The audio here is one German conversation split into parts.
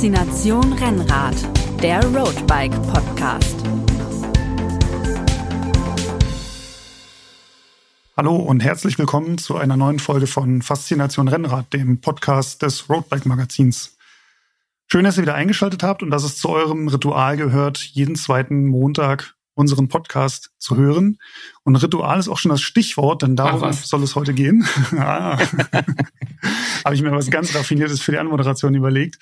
Faszination Rennrad, der Roadbike Podcast. Hallo und herzlich willkommen zu einer neuen Folge von Faszination Rennrad, dem Podcast des Roadbike Magazins. Schön, dass ihr wieder eingeschaltet habt und dass es zu eurem Ritual gehört, jeden zweiten Montag unseren Podcast zu hören. Und Ritual ist auch schon das Stichwort, denn darum soll es heute gehen. ah. Habe ich mir was ganz Raffiniertes für die Anmoderation überlegt.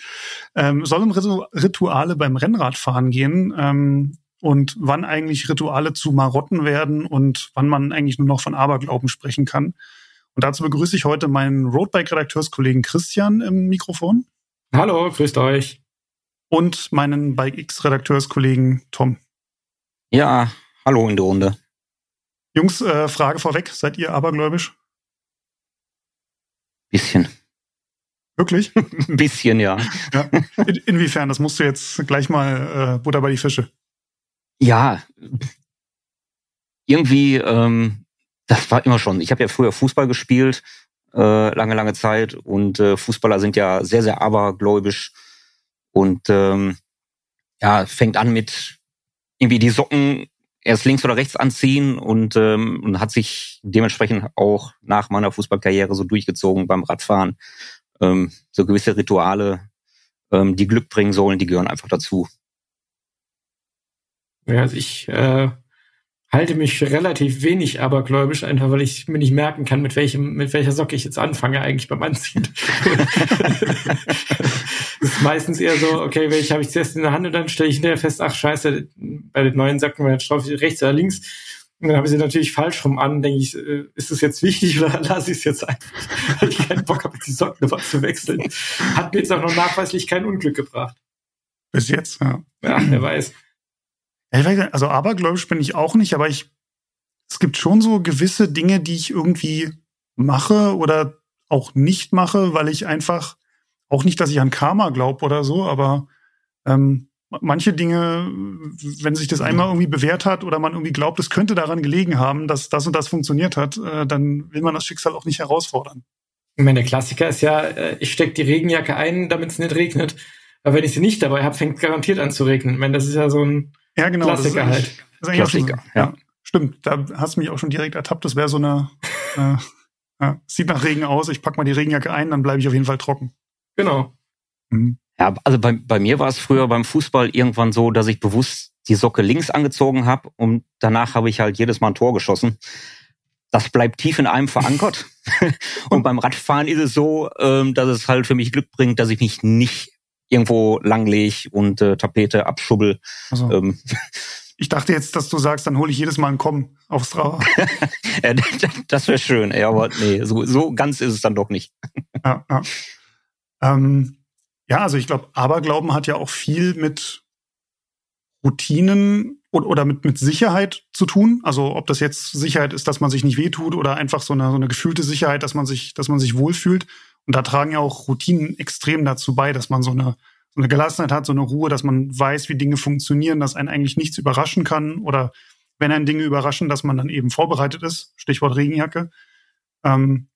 Ähm, soll um Rituale beim Rennradfahren gehen ähm, und wann eigentlich Rituale zu Marotten werden und wann man eigentlich nur noch von Aberglauben sprechen kann. Und dazu begrüße ich heute meinen Roadbike-Redakteurskollegen Christian im Mikrofon. Hallo, grüßt euch. Und meinen Bike X-Redakteurskollegen Tom. Ja, hallo in der Runde. Jungs, äh, Frage vorweg, seid ihr abergläubisch? Bisschen. Wirklich? Ein bisschen, ja. ja. In, inwiefern? Das musst du jetzt gleich mal äh, Butter bei die Fische. Ja, irgendwie, ähm, das war immer schon. Ich habe ja früher Fußball gespielt, äh, lange, lange Zeit. Und äh, Fußballer sind ja sehr, sehr abergläubisch. Und ähm, ja, fängt an mit irgendwie die Socken erst links oder rechts anziehen und, ähm, und hat sich dementsprechend auch nach meiner Fußballkarriere so durchgezogen beim Radfahren. Ähm, so gewisse Rituale, ähm, die Glück bringen sollen, die gehören einfach dazu. Ja, also ich äh, halte mich relativ wenig abergläubisch, einfach weil ich mir nicht merken kann, mit welchem, mit welcher Socke ich jetzt anfange eigentlich beim Anziehen. das ist meistens eher so, okay, welche habe ich zuerst in der Hand und dann stelle ich hinterher fest, ach scheiße, bei den neuen Socken, wenn ich rechts oder links. Und dann habe ich sie natürlich falsch rum an, denke ich, äh, ist das jetzt wichtig oder lasse ich es jetzt einfach, weil ich keinen Bock habe, die Socken zu wechseln. Hat mir jetzt auch noch nachweislich kein Unglück gebracht. Bis jetzt, ja. Ja, wer weiß. Also abergläubisch bin ich auch nicht, aber ich, es gibt schon so gewisse Dinge, die ich irgendwie mache oder auch nicht mache, weil ich einfach, auch nicht, dass ich an Karma glaube oder so, aber ähm, manche Dinge, wenn sich das einmal irgendwie bewährt hat oder man irgendwie glaubt, es könnte daran gelegen haben, dass das und das funktioniert hat, äh, dann will man das Schicksal auch nicht herausfordern. Ich meine, der Klassiker ist ja, äh, ich stecke die Regenjacke ein, damit es nicht regnet. Aber wenn ich sie nicht dabei habe, fängt garantiert an zu regnen. Ich meine, das ist ja so ein ja, genau, Klassiker das halt. Das ist Klassiker, ja. ja. Stimmt, da hast du mich auch schon direkt ertappt. Das wäre so eine, äh, ja, sieht nach Regen aus, ich pack mal die Regenjacke ein, dann bleibe ich auf jeden Fall trocken. Genau. Mhm. Ja, also bei, bei mir war es früher beim Fußball irgendwann so, dass ich bewusst die Socke links angezogen habe und danach habe ich halt jedes Mal ein Tor geschossen. Das bleibt tief in einem verankert. und beim Radfahren ist es so, ähm, dass es halt für mich Glück bringt, dass ich mich nicht irgendwo langleg und äh, Tapete abschubbel. Also, ähm. Ich dachte jetzt, dass du sagst, dann hole ich jedes Mal einen Komm aufs Strava. das wäre schön, ja, aber nee, so, so ganz ist es dann doch nicht. ja, ja. Ähm, ja, also ich glaube, Aberglauben hat ja auch viel mit Routinen oder mit, mit Sicherheit zu tun. Also ob das jetzt Sicherheit ist, dass man sich nicht wehtut oder einfach so eine, so eine gefühlte Sicherheit, dass man sich, dass man sich wohlfühlt. Und da tragen ja auch Routinen extrem dazu bei, dass man so eine, so eine Gelassenheit hat, so eine Ruhe, dass man weiß, wie Dinge funktionieren, dass einen eigentlich nichts überraschen kann oder wenn einen Dinge überraschen, dass man dann eben vorbereitet ist. Stichwort Regenjacke. Ähm,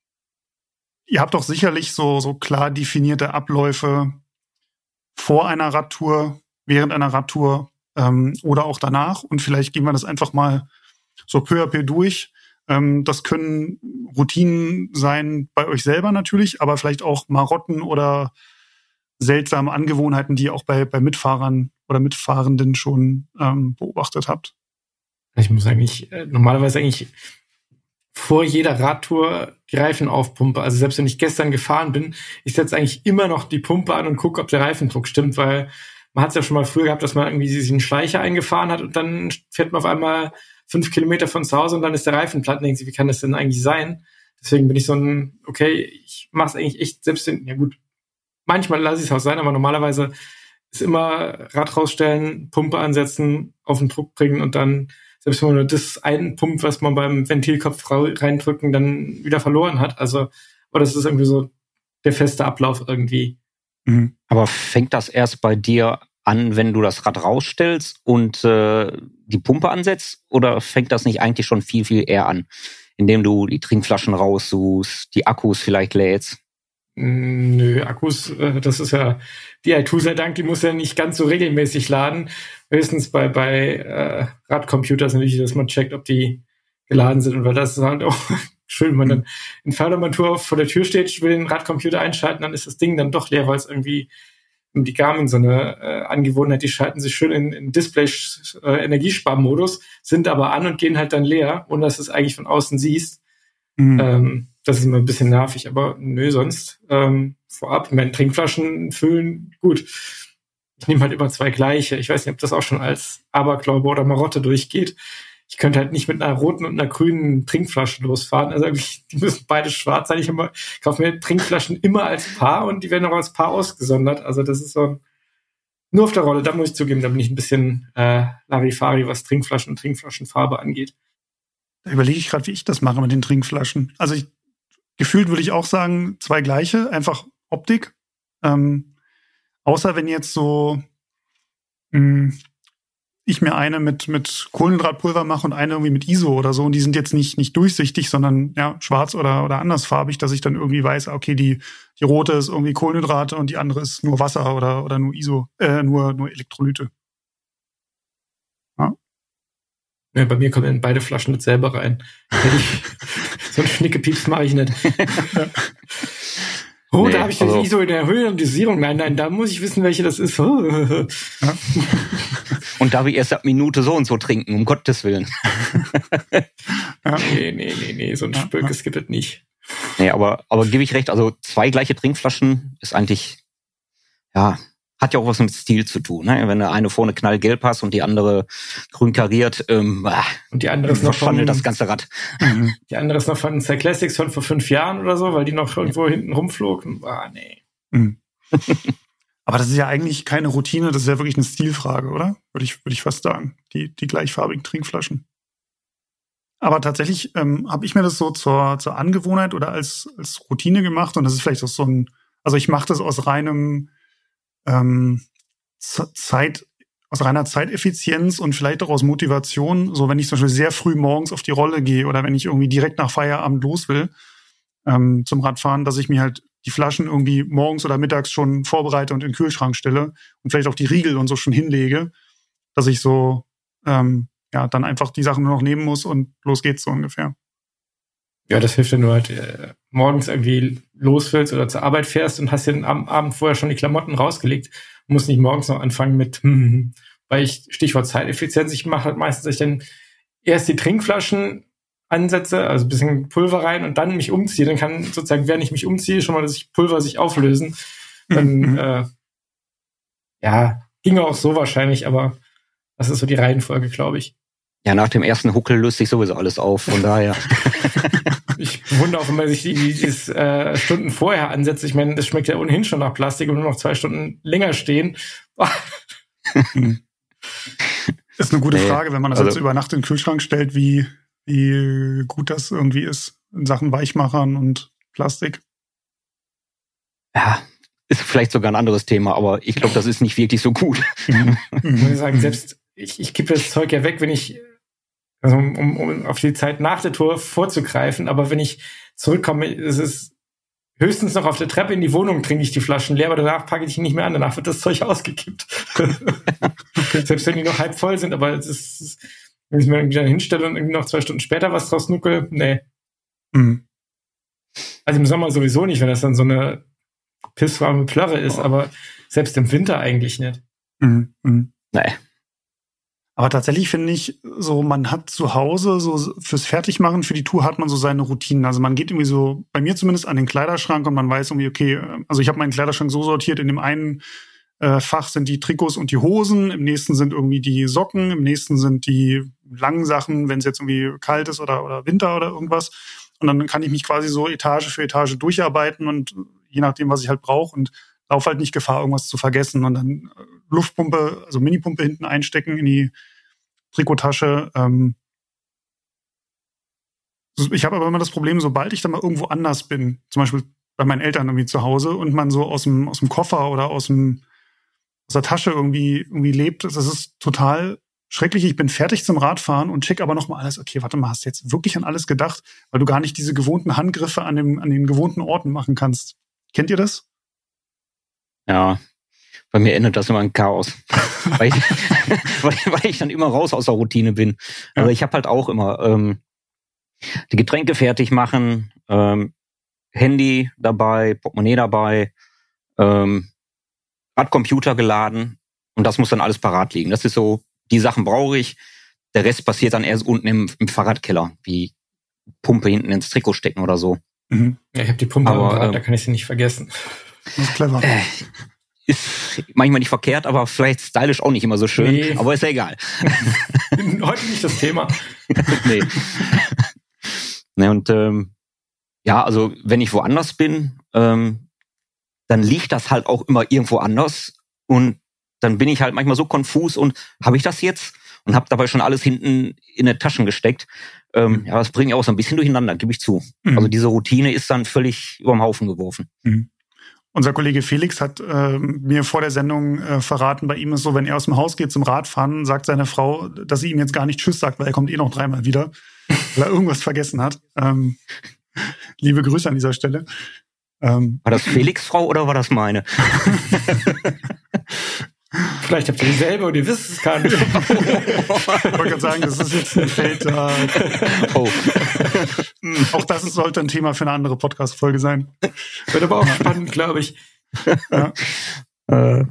ihr habt doch sicherlich so, so klar definierte Abläufe vor einer Radtour, während einer Radtour ähm, oder auch danach. Und vielleicht gehen wir das einfach mal so peu à peu durch. Ähm, das können Routinen sein bei euch selber natürlich, aber vielleicht auch Marotten oder seltsame Angewohnheiten, die ihr auch bei, bei Mitfahrern oder Mitfahrenden schon ähm, beobachtet habt. Ich muss eigentlich äh, normalerweise eigentlich vor jeder Radtour die Reifen aufpumpe. Also selbst wenn ich gestern gefahren bin, ich setze eigentlich immer noch die Pumpe an und gucke, ob der Reifendruck stimmt, weil man hat es ja schon mal früher gehabt, dass man irgendwie sich einen Schleicher eingefahren hat und dann fährt man auf einmal fünf Kilometer von zu Hause und dann ist der Reifen platt und denkt sich, wie kann das denn eigentlich sein? Deswegen bin ich so ein, okay, ich mache es eigentlich echt selbst in, ja gut, manchmal lasse ich es auch sein, aber normalerweise ist immer Rad rausstellen, Pumpe ansetzen, auf den Druck bringen und dann, selbst wenn man nur das einen Pump, was man beim Ventilkopf reindrücken, dann wieder verloren hat. Also, aber das ist irgendwie so der feste Ablauf irgendwie. Mhm. Aber fängt das erst bei dir an, wenn du das Rad rausstellst und äh, die Pumpe ansetzt? Oder fängt das nicht eigentlich schon viel, viel eher an, indem du die Trinkflaschen raussuchst, die Akkus vielleicht lädst? Mm, nö, Akkus, äh, das ist ja die i2 sei Dank, die muss ja nicht ganz so regelmäßig laden. Höchstens bei, bei äh, Radcomputers natürlich, dass man checkt, ob die geladen sind. Und weil das ist halt auch schön, wenn man dann in Fördermatur vor der Tür steht, will den Radcomputer einschalten, dann ist das Ding dann doch leer, weil es irgendwie die Garmin so eine äh, Angewohnheit, die schalten sich schön in, in Display-Energiesparmodus, äh, sind aber an und gehen halt dann leer, ohne dass du es eigentlich von außen siehst. Mhm. Ähm, das ist immer ein bisschen nervig, aber nö, sonst ähm, vorab, ich meine, Trinkflaschen füllen, gut. Ich nehme halt immer zwei gleiche. Ich weiß nicht, ob das auch schon als Aberglaube oder Marotte durchgeht. Ich könnte halt nicht mit einer roten und einer grünen Trinkflasche losfahren. Also die müssen beide schwarz sein. Ich, immer, kaufe mir Trinkflaschen immer als Paar und die werden auch als Paar ausgesondert. Also das ist so nur auf der Rolle, da muss ich zugeben, da bin ich ein bisschen äh, Larifari, was Trinkflaschen und Trinkflaschenfarbe angeht. Da überlege ich gerade, wie ich das mache mit den Trinkflaschen. Also ich, gefühlt würde ich auch sagen, zwei gleiche, einfach Optik. Ähm, außer wenn jetzt so mh, hm, ich mir eine mit, mit Kohlenhydratpulver mache und eine irgendwie mit ISO oder so und die sind jetzt nicht, nicht durchsichtig, sondern ja, schwarz oder, oder andersfarbig, dass ich dann irgendwie weiß, okay, die, die rote ist irgendwie Kohlenhydrate und die andere ist nur Wasser oder, oder nur ISO, äh, nur, nur Elektrolyte. Ja, bei mir kommen in beide Flaschen mit selber rein. so ein Schnickepieps mache ich nicht. Oh, nee, da habe ich also, ISO in der Höhendosierung. Nein, nein, da muss ich wissen, welche das ist. und darf ich erst ab Minute so und so trinken, um Gottes Willen. Nee, nee, nee, nee, so ein ja, Spökes ja. gibt es nicht. Nee, aber, aber gebe ich recht, also zwei gleiche Trinkflaschen ist eigentlich, ja, hat ja auch was mit Stil zu tun. Ne? Wenn du eine vorne knallgelb hast und die andere grün kariert, ähm, und die andere ist noch von das ganze Rad. Mhm. Die andere ist noch von Sir Classics von vor fünf Jahren oder so, weil die noch irgendwo hinten rumflog. Ah, nee. Mhm. Aber das ist ja eigentlich keine Routine, das ist ja wirklich eine Stilfrage, oder? Würde ich, würde ich fast sagen. Die, die gleichfarbigen Trinkflaschen. Aber tatsächlich ähm, habe ich mir das so zur, zur Angewohnheit oder als, als Routine gemacht und das ist vielleicht auch so ein, also ich mache das aus reinem ähm, Zeit, aus reiner Zeiteffizienz und vielleicht auch aus Motivation, so wenn ich zum Beispiel sehr früh morgens auf die Rolle gehe oder wenn ich irgendwie direkt nach Feierabend los will ähm, zum Radfahren, dass ich mir halt die Flaschen irgendwie morgens oder mittags schon vorbereite und in den Kühlschrank stelle und vielleicht auch die Riegel und so schon hinlege, dass ich so ähm, ja dann einfach die Sachen nur noch nehmen muss und los geht's so ungefähr. Ja, das hilft ja nur halt äh, morgens irgendwie los willst oder zur Arbeit fährst und hast dir am Abend vorher schon die Klamotten rausgelegt und musst nicht morgens noch anfangen mit, hm, hm, hm. weil ich Stichwort Zeiteffizienz, ich mache halt meistens, dass ich dann erst die Trinkflaschen ansetze, also ein bisschen Pulver rein und dann mich umziehe. Dann kann sozusagen, während ich mich umziehe, schon mal, dass ich Pulver sich auflösen. Dann, mhm. äh, ja, ginge auch so wahrscheinlich, aber das ist so die Reihenfolge, glaube ich. Ja, nach dem ersten Huckel löst sich sowieso alles auf, von daher. ich wundere auch, wenn man sich die, die, die äh, Stunden vorher ansetzt. Ich meine, das schmeckt ja ohnehin schon nach Plastik und nur noch zwei Stunden länger stehen. ist eine gute Frage, wenn man das also, jetzt über Nacht in den Kühlschrank stellt, wie, wie gut das irgendwie ist in Sachen Weichmachern und Plastik. Ja, ist vielleicht sogar ein anderes Thema, aber ich glaube, das ist nicht wirklich so gut. Mhm. Ich muss sagen, selbst ich, ich kippe das Zeug ja weg, wenn ich also um, um, um auf die Zeit nach der Tour vorzugreifen. Aber wenn ich zurückkomme, ist es höchstens noch auf der Treppe in die Wohnung trinke ich die Flaschen leer, aber danach packe ich die nicht mehr an. Danach wird das Zeug ausgekippt. Selbst wenn die noch halb voll sind, aber es ist, wenn ich mir irgendwie dann hinstelle und irgendwie noch zwei Stunden später was draus nuckel, nee. Mhm. Also im Sommer sowieso nicht, wenn das dann so eine pisswarme Plörre ist, oh. aber selbst im Winter eigentlich nicht. Mhm. Mhm. Nee. Aber tatsächlich finde ich, so man hat zu Hause so fürs Fertigmachen für die Tour hat man so seine Routinen. Also man geht irgendwie so, bei mir zumindest an den Kleiderschrank und man weiß irgendwie, okay, also ich habe meinen Kleiderschrank so sortiert, in dem einen äh, Fach sind die Trikots und die Hosen, im nächsten sind irgendwie die Socken, im nächsten sind die langen Sachen, wenn es jetzt irgendwie kalt ist oder, oder Winter oder irgendwas. Und dann kann ich mich quasi so Etage für Etage durcharbeiten und je nachdem, was ich halt brauche und laufe halt nicht Gefahr, irgendwas zu vergessen und dann äh, Luftpumpe, also Minipumpe hinten einstecken in die Trikotasche. Ähm, ich habe aber immer das Problem, sobald ich dann mal irgendwo anders bin, zum Beispiel bei meinen Eltern irgendwie zu Hause und man so aus dem, aus dem Koffer oder aus dem, aus der Tasche irgendwie, irgendwie lebt, das ist total schrecklich. Ich bin fertig zum Radfahren und check aber nochmal alles. Okay, warte mal, hast du jetzt wirklich an alles gedacht, weil du gar nicht diese gewohnten Handgriffe an, dem, an den gewohnten Orten machen kannst. Kennt ihr das? Ja, bei mir endet das immer in Chaos. weil, ich, weil, weil, ich dann immer raus aus der Routine bin. Also ich habe halt auch immer ähm, die Getränke fertig machen, ähm, Handy dabei, Portemonnaie dabei, ähm, Radcomputer geladen und das muss dann alles parat liegen. Das ist so, die Sachen brauche ich. Der Rest passiert dann erst unten im, im Fahrradkeller, wie Pumpe hinten ins Trikot stecken oder so. Mhm. Ja, ich habe die Pumpe aber, Rad, äh, da kann ich sie nicht vergessen. Das ist clever. Äh, ist manchmal nicht verkehrt, aber vielleicht stylisch auch nicht immer so schön. Nee. Aber ist ja egal. Heute nicht das Thema. nee. ne, und ähm, ja, also wenn ich woanders bin, ähm, dann liegt das halt auch immer irgendwo anders. Und dann bin ich halt manchmal so konfus und habe ich das jetzt? Und habe dabei schon alles hinten in die Taschen gesteckt. Ähm, mhm. ja, das bringt auch so ein bisschen durcheinander, gebe ich zu. Mhm. Also diese Routine ist dann völlig überm Haufen geworfen. Mhm. Unser Kollege Felix hat äh, mir vor der Sendung äh, verraten, bei ihm ist so, wenn er aus dem Haus geht zum Radfahren, sagt seine Frau, dass sie ihm jetzt gar nicht Tschüss sagt, weil er kommt eh noch dreimal wieder, weil er irgendwas vergessen hat. Ähm, liebe Grüße an dieser Stelle. Ähm, war das Felix Frau oder war das meine? Vielleicht habt ihr dieselbe und ihr wisst es gar nicht. ich wollte gerade sagen, das ist jetzt ein Feld. Äh, oh. auch das sollte ein Thema für eine andere Podcast-Folge sein. Wird aber auch spannend, glaube ich. Ja. Äh,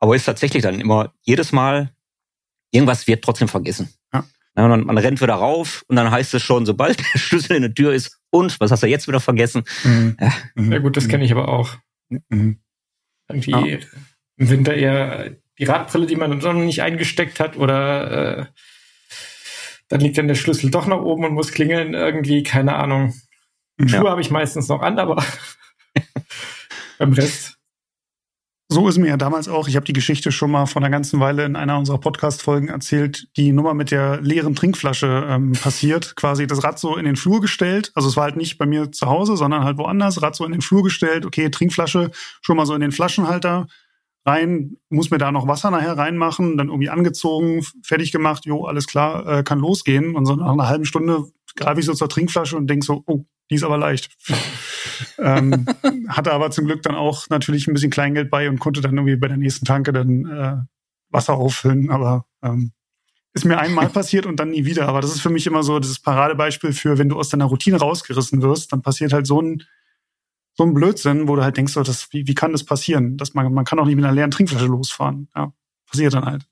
aber ist tatsächlich dann immer jedes Mal, irgendwas wird trotzdem vergessen. Ja. Ja, man, man, rennt wieder rauf und dann heißt es schon, sobald der Schlüssel in der Tür ist, und was hast du jetzt wieder vergessen? Mhm. Ja. ja gut, das kenne ich aber auch. Mhm. Irgendwie im Winter eher die Radbrille, die man noch nicht eingesteckt hat oder äh, dann liegt dann der Schlüssel doch noch oben und muss klingeln irgendwie, keine Ahnung. Schuhe ja. habe ich meistens noch an, aber beim Rest. So ist mir ja damals auch, ich habe die Geschichte schon mal vor einer ganzen Weile in einer unserer Podcast-Folgen erzählt, die Nummer mit der leeren Trinkflasche ähm, passiert. Quasi das Rad so in den Flur gestellt. Also es war halt nicht bei mir zu Hause, sondern halt woanders. Rad so in den Flur gestellt. Okay, Trinkflasche schon mal so in den Flaschenhalter rein, muss mir da noch Wasser nachher reinmachen, dann irgendwie angezogen, fertig gemacht, jo, alles klar, äh, kann losgehen. Und so nach einer halben Stunde greife ich so zur Trinkflasche und denk so, oh, die ist aber leicht. ähm, hatte aber zum Glück dann auch natürlich ein bisschen Kleingeld bei und konnte dann irgendwie bei der nächsten Tanke dann äh, Wasser auffüllen. Aber ähm, ist mir einmal passiert und dann nie wieder. Aber das ist für mich immer so dieses Paradebeispiel für, wenn du aus deiner Routine rausgerissen wirst, dann passiert halt so ein so ein Blödsinn, wo du halt denkst, so, das, wie, wie kann das passieren? Dass man, man kann auch nicht mit einer leeren Trinkflasche losfahren. Ja, passiert dann halt.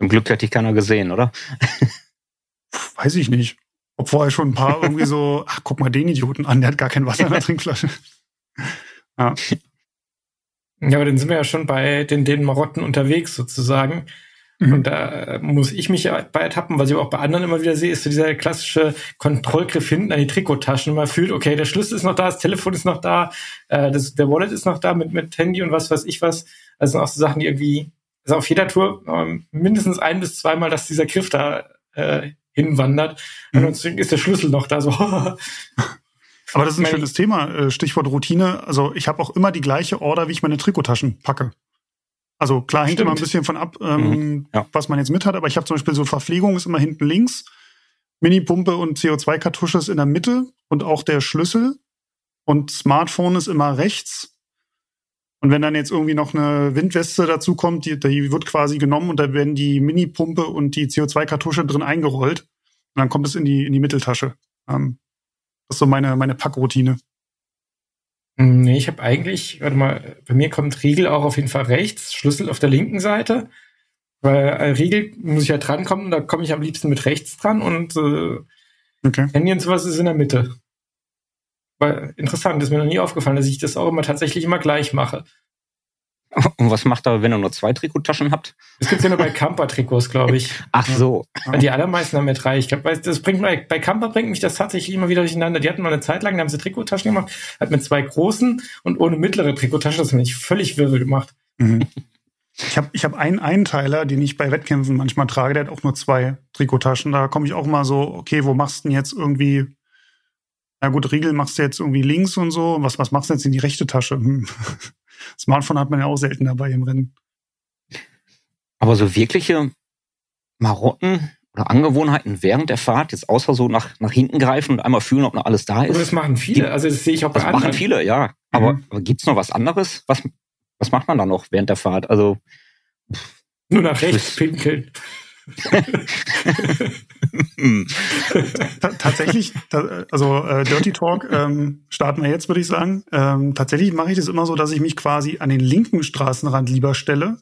Zum Glück hätte ich keiner gesehen, oder? Weiß ich nicht. Ob vorher schon ein paar irgendwie so, ach, guck mal den Idioten an, der hat gar kein Wasser in der Trinkflasche. Ja. Ja, aber dann sind wir ja schon bei den, den Marotten unterwegs sozusagen. Mhm. Und da muss ich mich bei ertappen, was ich auch bei anderen immer wieder sehe, ist so dieser klassische Kontrollgriff hinten an die Trikottaschen. Man fühlt, okay, der Schlüssel ist noch da, das Telefon ist noch da, äh, das, der Wallet ist noch da mit, mit Handy und was weiß ich was. Also auch so Sachen, die irgendwie, also auf jeder Tour ähm, mindestens ein bis zweimal, dass dieser Griff da äh, hinwandert. Mhm. Und deswegen ist der Schlüssel noch da so. Aber das ist ein schönes Thema, äh, Stichwort Routine. Also ich habe auch immer die gleiche Order, wie ich meine Trikottaschen packe. Also klar hängt Stimmt. immer ein bisschen von ab, ähm, mhm. ja. was man jetzt mit hat, aber ich habe zum Beispiel so Verpflegung ist immer hinten links, Mini-Pumpe und CO2-Kartusche ist in der Mitte und auch der Schlüssel und Smartphone ist immer rechts. Und wenn dann jetzt irgendwie noch eine Windweste dazu kommt, die, die wird quasi genommen und da werden die Mini-Pumpe und die CO2-Kartusche drin eingerollt und dann kommt es in die, in die Mitteltasche. Ähm, das ist so meine, meine Packroutine. Hm, nee, ich habe eigentlich, warte mal, bei mir kommt Riegel auch auf jeden Fall rechts, Schlüssel auf der linken Seite. Weil äh, Riegel muss ich ja drankommen, da komme ich am liebsten mit rechts dran und äh, okay. Handy und sowas ist in der Mitte. Weil interessant, ist mir noch nie aufgefallen, dass ich das auch immer tatsächlich immer gleich mache. Und was macht er, wenn ihr nur zwei Trikottaschen habt? Das gibt's ja nur bei Camper-Trikots, glaube ich. Ach so. Die allermeisten haben ja drei. Ich glaube, das bringt bei, bei Camper bringt mich das tatsächlich immer wieder durcheinander. Die hatten mal eine Zeit lang, da haben sie Trikottaschen gemacht, hat mit zwei großen und ohne mittlere Trikottaschen, das hat mich völlig wirre gemacht. Mhm. Ich habe ich hab einen Einteiler, den ich bei Wettkämpfen manchmal trage, der hat auch nur zwei Trikottaschen. Da komme ich auch mal so, okay, wo machst du denn jetzt irgendwie na gut, Riegel machst du jetzt irgendwie links und so. Was, was machst du jetzt in die rechte Tasche? Hm. Smartphone hat man ja auch selten dabei im Rennen. Aber so wirkliche Marotten oder Angewohnheiten während der Fahrt, jetzt außer so nach, nach hinten greifen und einmal fühlen, ob noch alles da ist. Und das machen viele. Also das sehe ich auch bei das anderen. machen viele, ja. Aber, mhm. aber gibt's noch was anderes? Was, was macht man da noch während der Fahrt? Also nur nach rechts pinkeln. Tatsächlich, also äh, Dirty Talk ähm, starten wir jetzt, würde ich sagen. Ähm, tatsächlich mache ich das immer so, dass ich mich quasi an den linken Straßenrand lieber stelle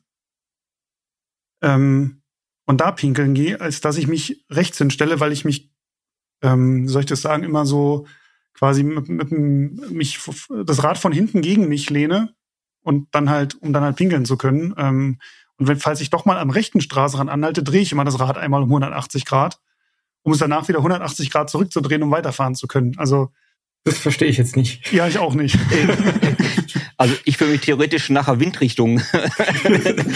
ähm, und da pinkeln gehe, als dass ich mich rechts hinstelle, weil ich mich, ähm, soll ich das sagen, immer so quasi mit, mit mich das Rad von hinten gegen mich lehne und dann halt, um dann halt pinkeln zu können. Ähm, und wenn, falls ich doch mal am rechten Straßenrand anhalte, drehe ich immer das Rad einmal um 180 Grad, um es danach wieder 180 Grad zurückzudrehen, um weiterfahren zu können. Also das verstehe ich jetzt nicht. Ja, ich auch nicht. Also ich würde mich theoretisch nachher Windrichtung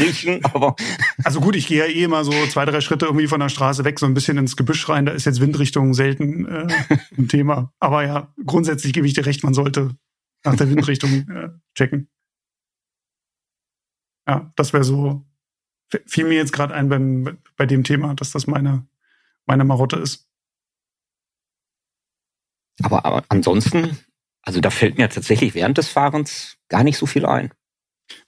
riechen, aber. Also gut, ich gehe ja eh immer so zwei, drei Schritte irgendwie von der Straße weg, so ein bisschen ins Gebüsch rein. Da ist jetzt Windrichtung selten äh, ein Thema. Aber ja, grundsätzlich gebe ich dir recht, man sollte nach der Windrichtung äh, checken. Ja, das wäre so fiel mir jetzt gerade ein beim, bei dem Thema, dass das meine, meine Marotte ist. Aber, aber ansonsten, also da fällt mir tatsächlich während des Fahrens gar nicht so viel ein.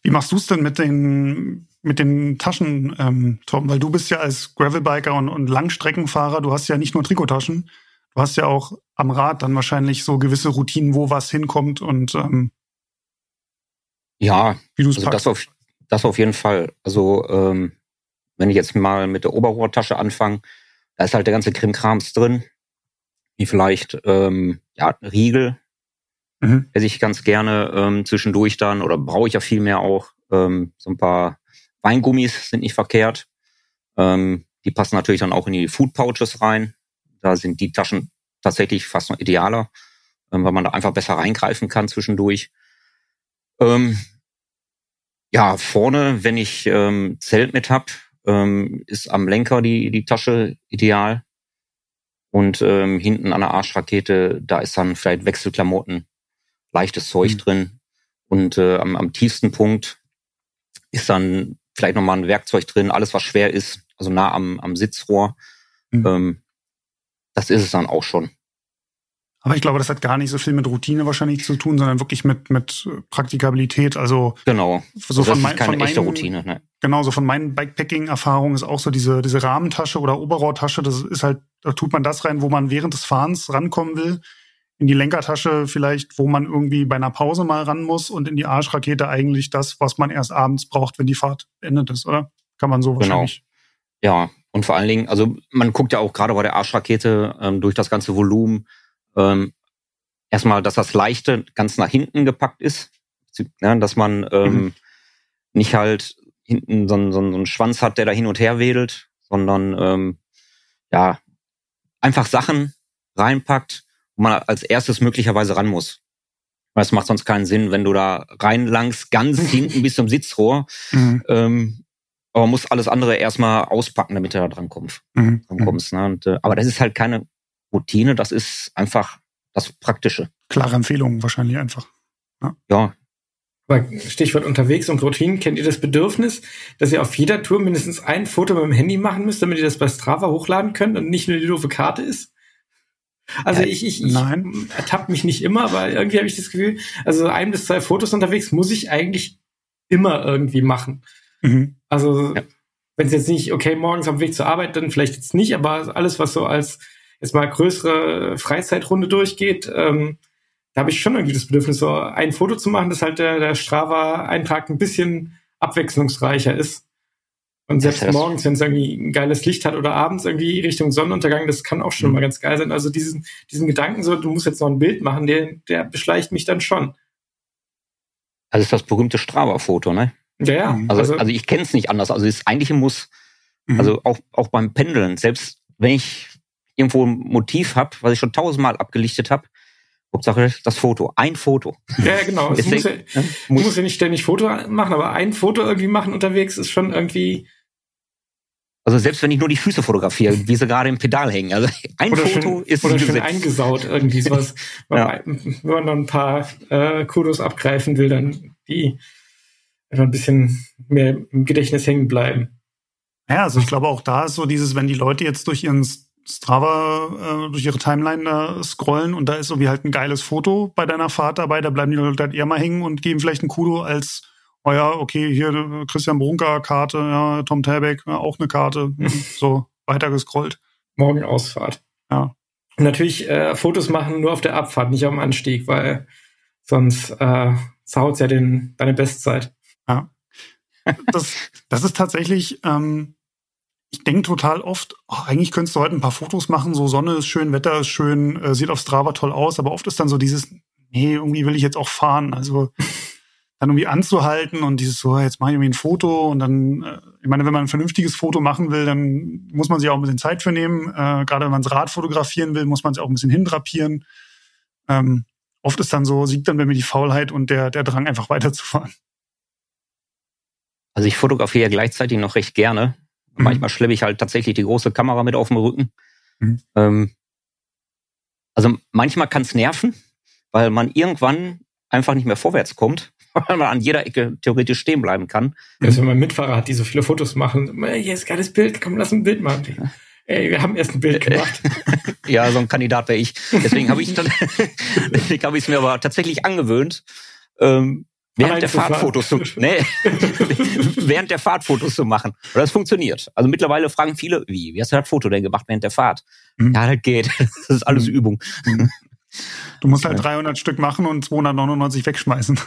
Wie machst du es denn mit den, mit den Taschen, ähm, Tom? Weil du bist ja als Gravelbiker und, und Langstreckenfahrer, du hast ja nicht nur Trikotaschen, du hast ja auch am Rad dann wahrscheinlich so gewisse Routinen, wo was hinkommt und ähm, ja, wie du es also packst. Das auf, das auf jeden Fall. Also ähm, wenn ich jetzt mal mit der Oberrohrtasche anfange, da ist halt der ganze Krimkrams drin. Wie vielleicht ähm, ja Riegel, mhm. esse ich ganz gerne ähm, zwischendurch dann oder brauche ich ja viel mehr auch. Ähm, so ein paar Weingummis sind nicht verkehrt. Ähm, die passen natürlich dann auch in die Food Pouches rein. Da sind die Taschen tatsächlich fast noch idealer, ähm, weil man da einfach besser reingreifen kann zwischendurch. Ähm, ja, vorne, wenn ich ähm, Zelt mit hab, ähm, ist am Lenker die, die Tasche ideal. Und ähm, hinten an der Arschrakete, da ist dann vielleicht Wechselklamotten, leichtes Zeug mhm. drin. Und äh, am, am tiefsten Punkt ist dann vielleicht nochmal ein Werkzeug drin, alles was schwer ist, also nah am, am Sitzrohr. Mhm. Ähm, das ist es dann auch schon. Aber ich glaube, das hat gar nicht so viel mit Routine wahrscheinlich zu tun, sondern wirklich mit, mit Praktikabilität. Also genau. So also von, mein, von meinen, Routine. Ne? Genau, so von meinen Bikepacking-Erfahrungen ist auch so diese, diese Rahmentasche oder Oberrohrtasche. Das ist halt, da tut man das rein, wo man während des Fahrens rankommen will. In die Lenkertasche vielleicht, wo man irgendwie bei einer Pause mal ran muss und in die Arschrakete eigentlich das, was man erst abends braucht, wenn die Fahrt beendet ist, oder? Kann man so genau. wahrscheinlich. Genau. Ja, und vor allen Dingen, also man guckt ja auch gerade bei der Arschrakete ähm, durch das ganze Volumen, ähm, erstmal, dass das Leichte ganz nach hinten gepackt ist, ja, dass man ähm, mhm. nicht halt hinten so, so, so einen Schwanz hat, der da hin und her wedelt, sondern ähm, ja einfach Sachen reinpackt, wo man als erstes möglicherweise ran muss. Weil es macht sonst keinen Sinn, wenn du da reinlangst, ganz hinten bis zum Sitzrohr, mhm. ähm, aber muss alles andere erstmal auspacken, damit du da dran kommst. Mhm. Dran kommst ne? Und, äh, aber das ist halt keine Routine, das ist einfach das Praktische. Klare Empfehlungen wahrscheinlich einfach. Ja. ja. Aber Stichwort unterwegs und Routinen, kennt ihr das Bedürfnis, dass ihr auf jeder Tour mindestens ein Foto mit dem Handy machen müsst, damit ihr das bei Strava hochladen könnt und nicht nur die doofe Karte ist? Also ich, ich, ich ertappe mich nicht immer, aber irgendwie habe ich das Gefühl, also ein bis zwei Fotos unterwegs muss ich eigentlich immer irgendwie machen. Mhm. Also ja. wenn es jetzt nicht, okay, morgens am Weg zur Arbeit, dann vielleicht jetzt nicht, aber alles, was so als jetzt mal größere Freizeitrunde durchgeht, ähm, da habe ich schon irgendwie das Bedürfnis, so ein Foto zu machen, dass halt der, der Strava-Eintrag ein bisschen abwechslungsreicher ist. Und selbst das morgens, wenn es irgendwie ein geiles Licht hat oder abends irgendwie Richtung Sonnenuntergang, das kann auch schon mhm. mal ganz geil sein. Also diesen, diesen Gedanken so, du musst jetzt noch ein Bild machen, der, der beschleicht mich dann schon. Also ist das berühmte Strava-Foto, ne? Ja, ja. Also, also, also ich kenne es nicht anders. Also das eigentliche muss, mhm. also auch, auch beim Pendeln, selbst wenn ich irgendwo ein Motiv habe, was ich schon tausendmal abgelichtet habe. Hauptsache das Foto. Ein Foto. Ja, genau. Deswegen, muss ja, ne, muss, du musst ja nicht ständig Foto machen, aber ein Foto irgendwie machen unterwegs ist schon irgendwie. Also selbst wenn ich nur die Füße fotografiere, wie sie gerade im Pedal hängen. Also ein oder Foto schön, ist oder schön eingesaut irgendwie sowas. ja. Wenn man noch ein paar äh, Kudos abgreifen will, dann die einfach ein bisschen mehr im Gedächtnis hängen bleiben. Ja, also ich glaube auch da ist so dieses, wenn die Leute jetzt durch ihren Strava äh, durch ihre Timeline da scrollen und da ist irgendwie halt ein geiles Foto bei deiner Fahrt dabei, da bleiben die Leute halt eher mal hängen und geben vielleicht ein Kudo als, oh ja, okay, hier äh, Christian Brunker Karte, ja, Tom Talbeck, ja, auch eine Karte, so weiter gescrollt. Morgen Ausfahrt. Ja. Und natürlich äh, Fotos machen nur auf der Abfahrt, nicht dem Anstieg, weil sonst äh, zerhaut ja den, deine Bestzeit. Ja. Das, das ist tatsächlich, ähm, ich denke total oft, oh, eigentlich könntest du heute ein paar Fotos machen, so Sonne ist schön, Wetter ist schön, äh, sieht auf Strava toll aus, aber oft ist dann so dieses, nee, irgendwie will ich jetzt auch fahren. Also dann irgendwie anzuhalten und dieses so, jetzt mache ich irgendwie ein Foto und dann, äh, ich meine, wenn man ein vernünftiges Foto machen will, dann muss man sich auch ein bisschen Zeit für nehmen. Äh, Gerade wenn man das Rad fotografieren will, muss man sich auch ein bisschen hindrapieren. Ähm, oft ist dann so, siegt dann bei mir die Faulheit und der, der Drang, einfach weiterzufahren. Also ich fotografiere ja gleichzeitig noch recht gerne. Mhm. Manchmal schleppe ich halt tatsächlich die große Kamera mit auf dem Rücken. Mhm. Ähm, also manchmal kann es nerven, weil man irgendwann einfach nicht mehr vorwärts kommt, weil man an jeder Ecke theoretisch stehen bleiben kann. Also wenn man Mitfahrer hat, die so viele Fotos machen, hier ist geiles Bild, komm, lass ein Bild machen. Ey, wir haben erst ein Bild gemacht. ja, so ein Kandidat wäre ich. Deswegen habe ich es mir aber tatsächlich angewöhnt, ähm, während der Fahrt Fotos zu, nee, während der Fahrt Fotos zu machen. Und das funktioniert. Also mittlerweile fragen viele, wie, wie hast du das Foto denn gemacht während der Fahrt? Mhm. Ja, das geht. Das ist alles mhm. Übung. Mhm. Du musst halt 300 Stück machen und 299 wegschmeißen.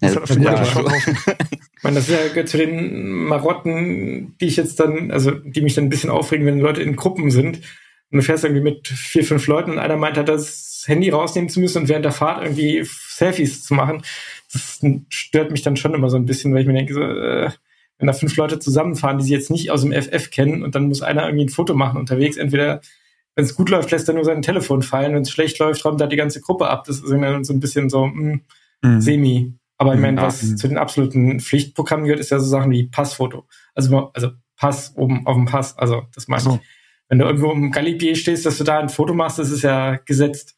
Das ja, ja, also. Ich meine, das ist ja gehört zu den Marotten, die ich jetzt dann, also die mich dann ein bisschen aufregen, wenn Leute in Gruppen sind und du fährst irgendwie mit vier, fünf Leuten und einer meint halt, das Handy rausnehmen zu müssen und während der Fahrt irgendwie Selfies zu machen. Das stört mich dann schon immer so ein bisschen, weil ich mir denke, so, äh, wenn da fünf Leute zusammenfahren, die sie jetzt nicht aus dem FF kennen und dann muss einer irgendwie ein Foto machen unterwegs, entweder wenn es gut läuft, lässt er nur sein Telefon fallen. Wenn es schlecht läuft, räumt er die ganze Gruppe ab. Das ist so ein bisschen so mh, hm, mhm. semi. Aber ich mhm. meine, was mhm. zu den absoluten Pflichtprogrammen gehört, ist ja so Sachen wie Passfoto. Also, also Pass oben auf dem Pass. Also das meine so. ich. Wenn du irgendwo im Galibier stehst, dass du da ein Foto machst, das ist ja gesetzt.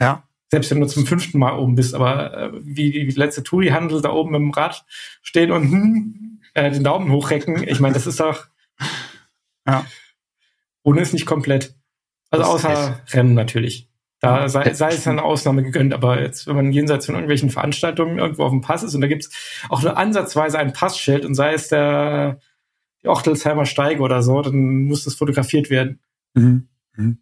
Ja. Selbst wenn du zum fünften Mal oben bist. Aber äh, wie die letzte Touri-Handel da oben im Rad stehen und hm, äh, den Daumen hochrecken, ich meine, das ist doch. Ja. Ohne ist nicht komplett. Also außer Rennen natürlich. Da sei, sei es eine Ausnahme gegönnt, aber jetzt, wenn man jenseits von irgendwelchen Veranstaltungen irgendwo auf dem Pass ist und da gibt's auch nur ansatzweise ein Passschild und sei es der die Ochtelsheimer Steige oder so, dann muss das fotografiert werden. Mhm. Mhm.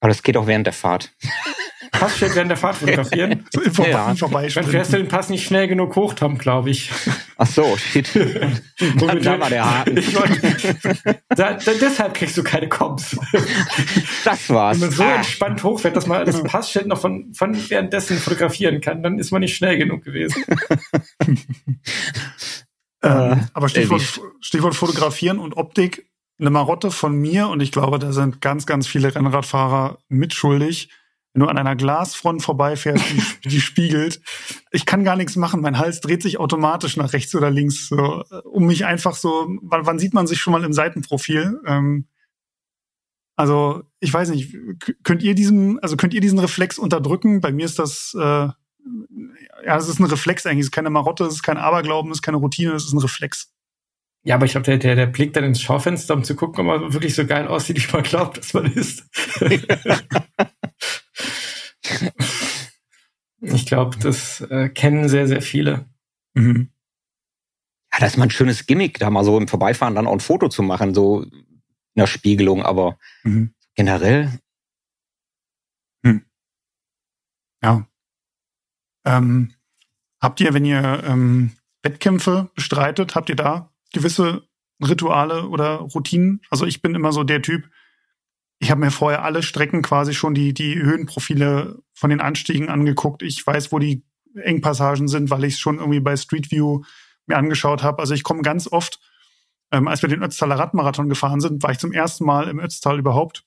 Aber das geht auch während der Fahrt. Passschild während der Fahrt fotografieren. so im ja. vorbei. Dann fährst du den Pass nicht schnell genug hoch, Tom, glaube ich. Ach so, shit. da war der Haken. da, da, deshalb kriegst du keine Koms. Das war's. Wenn man so ah. entspannt hochfährt, dass man das Passschild noch von, von währenddessen fotografieren kann, dann ist man nicht schnell genug gewesen. ähm, aber Stichwort, Stichwort Fotografieren und Optik, eine Marotte von mir und ich glaube, da sind ganz, ganz viele Rennradfahrer mitschuldig wenn du an einer Glasfront vorbeifährst, die, die spiegelt. Ich kann gar nichts machen. Mein Hals dreht sich automatisch nach rechts oder links, so, um mich einfach so. Wann, wann sieht man sich schon mal im Seitenprofil? Ähm, also ich weiß nicht. Könnt ihr diesen, also könnt ihr diesen Reflex unterdrücken? Bei mir ist das, äh, ja, es ist ein Reflex eigentlich. Es ist keine Marotte, es ist kein Aberglauben, es ist keine Routine, es ist ein Reflex. Ja, aber ich glaube, der, der, der blickt dann ins Schaufenster, um zu gucken, ob man wirklich so geil aussieht, wie man glaubt, dass man ist. ich glaube, das äh, kennen sehr, sehr viele. Mhm. Ja, das ist mal ein schönes Gimmick, da mal so im Vorbeifahren dann auch ein Foto zu machen, so in der Spiegelung, aber mhm. generell. Hm. Ja. Ähm, habt ihr, wenn ihr ähm, Wettkämpfe bestreitet, habt ihr da gewisse Rituale oder Routinen? Also ich bin immer so der Typ, ich habe mir vorher alle Strecken quasi schon die, die Höhenprofile von den Anstiegen angeguckt. Ich weiß, wo die Engpassagen sind, weil ich es schon irgendwie bei Street View mir angeschaut habe. Also ich komme ganz oft, ähm, als wir den Ötztaler Radmarathon gefahren sind, war ich zum ersten Mal im Ötztal überhaupt.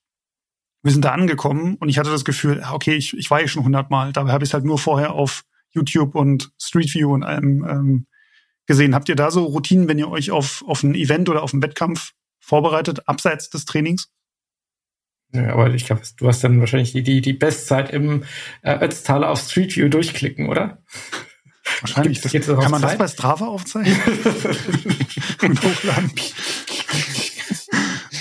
Wir sind da angekommen und ich hatte das Gefühl, okay, ich, ich war hier schon hundertmal. Dabei habe ich es halt nur vorher auf YouTube und Street View und allem ähm, gesehen. Habt ihr da so Routinen, wenn ihr euch auf, auf ein Event oder auf einen Wettkampf vorbereitet, abseits des Trainings? Ja, aber ich glaube, du hast dann wahrscheinlich die, die, die Bestzeit im äh, Ötztaler auf Street View durchklicken, oder? Wahrscheinlich. Das, das kann man Zeit? das bei Strava aufzeichnen? Und hochladen?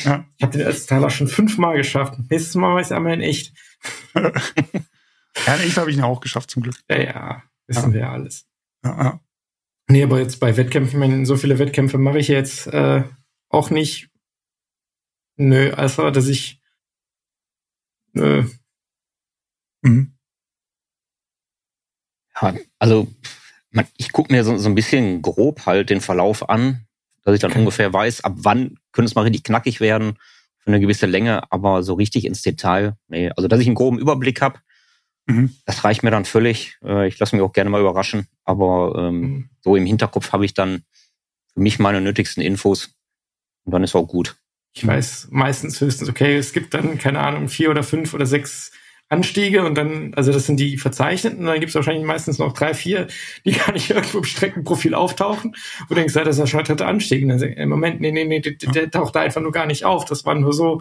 Ja. Ich habe den Ötztaler schon fünfmal geschafft. Nächstes Mal weiß ich einmal in echt. ja, in echt habe ich ihn auch geschafft, zum Glück. Ja, ja wissen ja. wir ja alles. Ja, ja. Nee, aber jetzt bei Wettkämpfen, ich meine, so viele Wettkämpfe mache ich jetzt äh, auch nicht. Nö, also dass ich nö. Mhm. Ja, also man, ich gucke mir so, so ein bisschen grob halt den Verlauf an, dass ich dann okay. ungefähr weiß, ab wann könnte es mal richtig knackig werden für eine gewisse Länge, aber so richtig ins Detail, nee. Also dass ich einen groben Überblick habe, mhm. das reicht mir dann völlig. Äh, ich lasse mich auch gerne mal überraschen, aber ähm, mhm. so im Hinterkopf habe ich dann für mich meine nötigsten Infos und dann ist auch gut. Ich weiß meistens höchstens, okay, es gibt dann, keine Ahnung, vier oder fünf oder sechs Anstiege und dann, also das sind die verzeichneten, und dann gibt es wahrscheinlich meistens noch drei, vier, die gar nicht irgendwo im Streckenprofil auftauchen. Wo du denkst, ja, das ist ja dritte Anstieg. Und dann sagst, im Moment, nee, nee, nee, der, der taucht da einfach nur gar nicht auf. Das waren nur so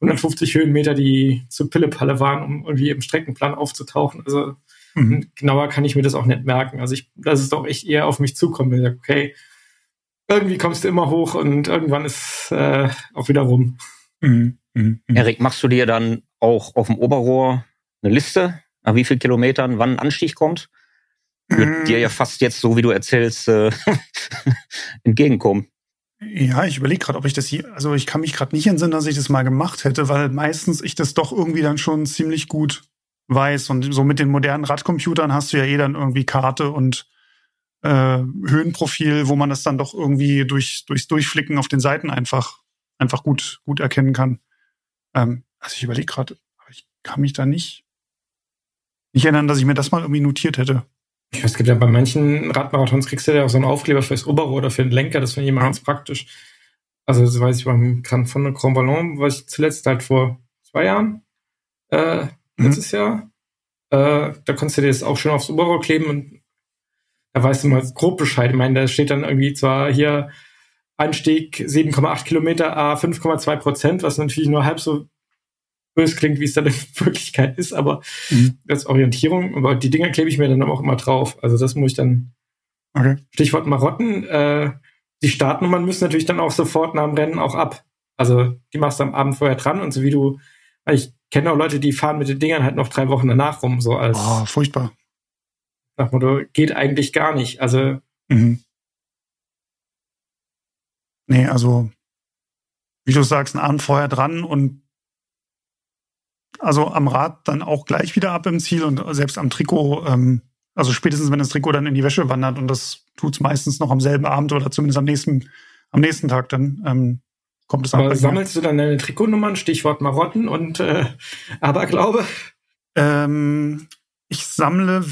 150 Höhenmeter, die zu Pillepalle waren, um irgendwie im Streckenplan aufzutauchen. Also mhm. genauer kann ich mir das auch nicht merken. Also ich, das ist doch echt eher auf mich zukommen, wenn ich sage, okay, irgendwie kommst du immer hoch und irgendwann ist äh, auch wieder rum. Mhm. Mhm. Erik, machst du dir dann auch auf dem Oberrohr eine Liste, nach wie viel Kilometern wann ein Anstieg kommt? Wird mhm. dir ja fast jetzt, so wie du erzählst, äh, entgegenkommen. Ja, ich überlege gerade, ob ich das hier, also ich kann mich gerade nicht entsinnen, dass ich das mal gemacht hätte, weil meistens ich das doch irgendwie dann schon ziemlich gut weiß. Und so mit den modernen Radcomputern hast du ja eh dann irgendwie Karte und äh, Höhenprofil, wo man das dann doch irgendwie durch, durchs Durchflicken auf den Seiten einfach, einfach gut, gut erkennen kann. Ähm, also ich überlege gerade, aber ich kann mich da nicht, nicht erinnern, dass ich mir das mal irgendwie notiert hätte. Ich weiß, es gibt ja bei manchen Radmarathons kriegst du ja auch so einen Aufkleber fürs Oberrohr oder für den Lenker, das finde ich immer ganz praktisch. Also das weiß ich beim Grand von Grand Ballon, was ich zuletzt halt vor zwei Jahren, äh, mhm. letztes mhm. Jahr, äh, da konntest du dir das auch schön aufs Oberrohr kleben und da weißt du mal grob Bescheid. Ich meine, da steht dann irgendwie zwar hier Anstieg 7,8 Kilometer, A 5,2 Prozent, was natürlich nur halb so böse klingt, wie es dann in Wirklichkeit ist, aber mhm. als Orientierung. Aber die Dinger klebe ich mir dann auch immer drauf. Also das muss ich dann. Okay. Stichwort Marotten. Äh, die Startnummern müssen natürlich dann auch sofort nach dem Rennen auch ab. Also die machst du am Abend vorher dran und so wie du, ich kenne auch Leute, die fahren mit den Dingern halt noch drei Wochen danach rum, so als. Oh, furchtbar. Nach Motto, geht eigentlich gar nicht. Also. Mhm. Nee, also, wie du sagst, einen Abend vorher dran und also am Rad dann auch gleich wieder ab im Ziel und selbst am Trikot, ähm, also spätestens wenn das Trikot dann in die Wäsche wandert und das tut's meistens noch am selben Abend oder zumindest am nächsten, am nächsten Tag dann. Ähm, kommt es Aber sammelst du dann deine Trikotnummern, Stichwort Marotten und äh, Aberglaube? Ähm, ich sammle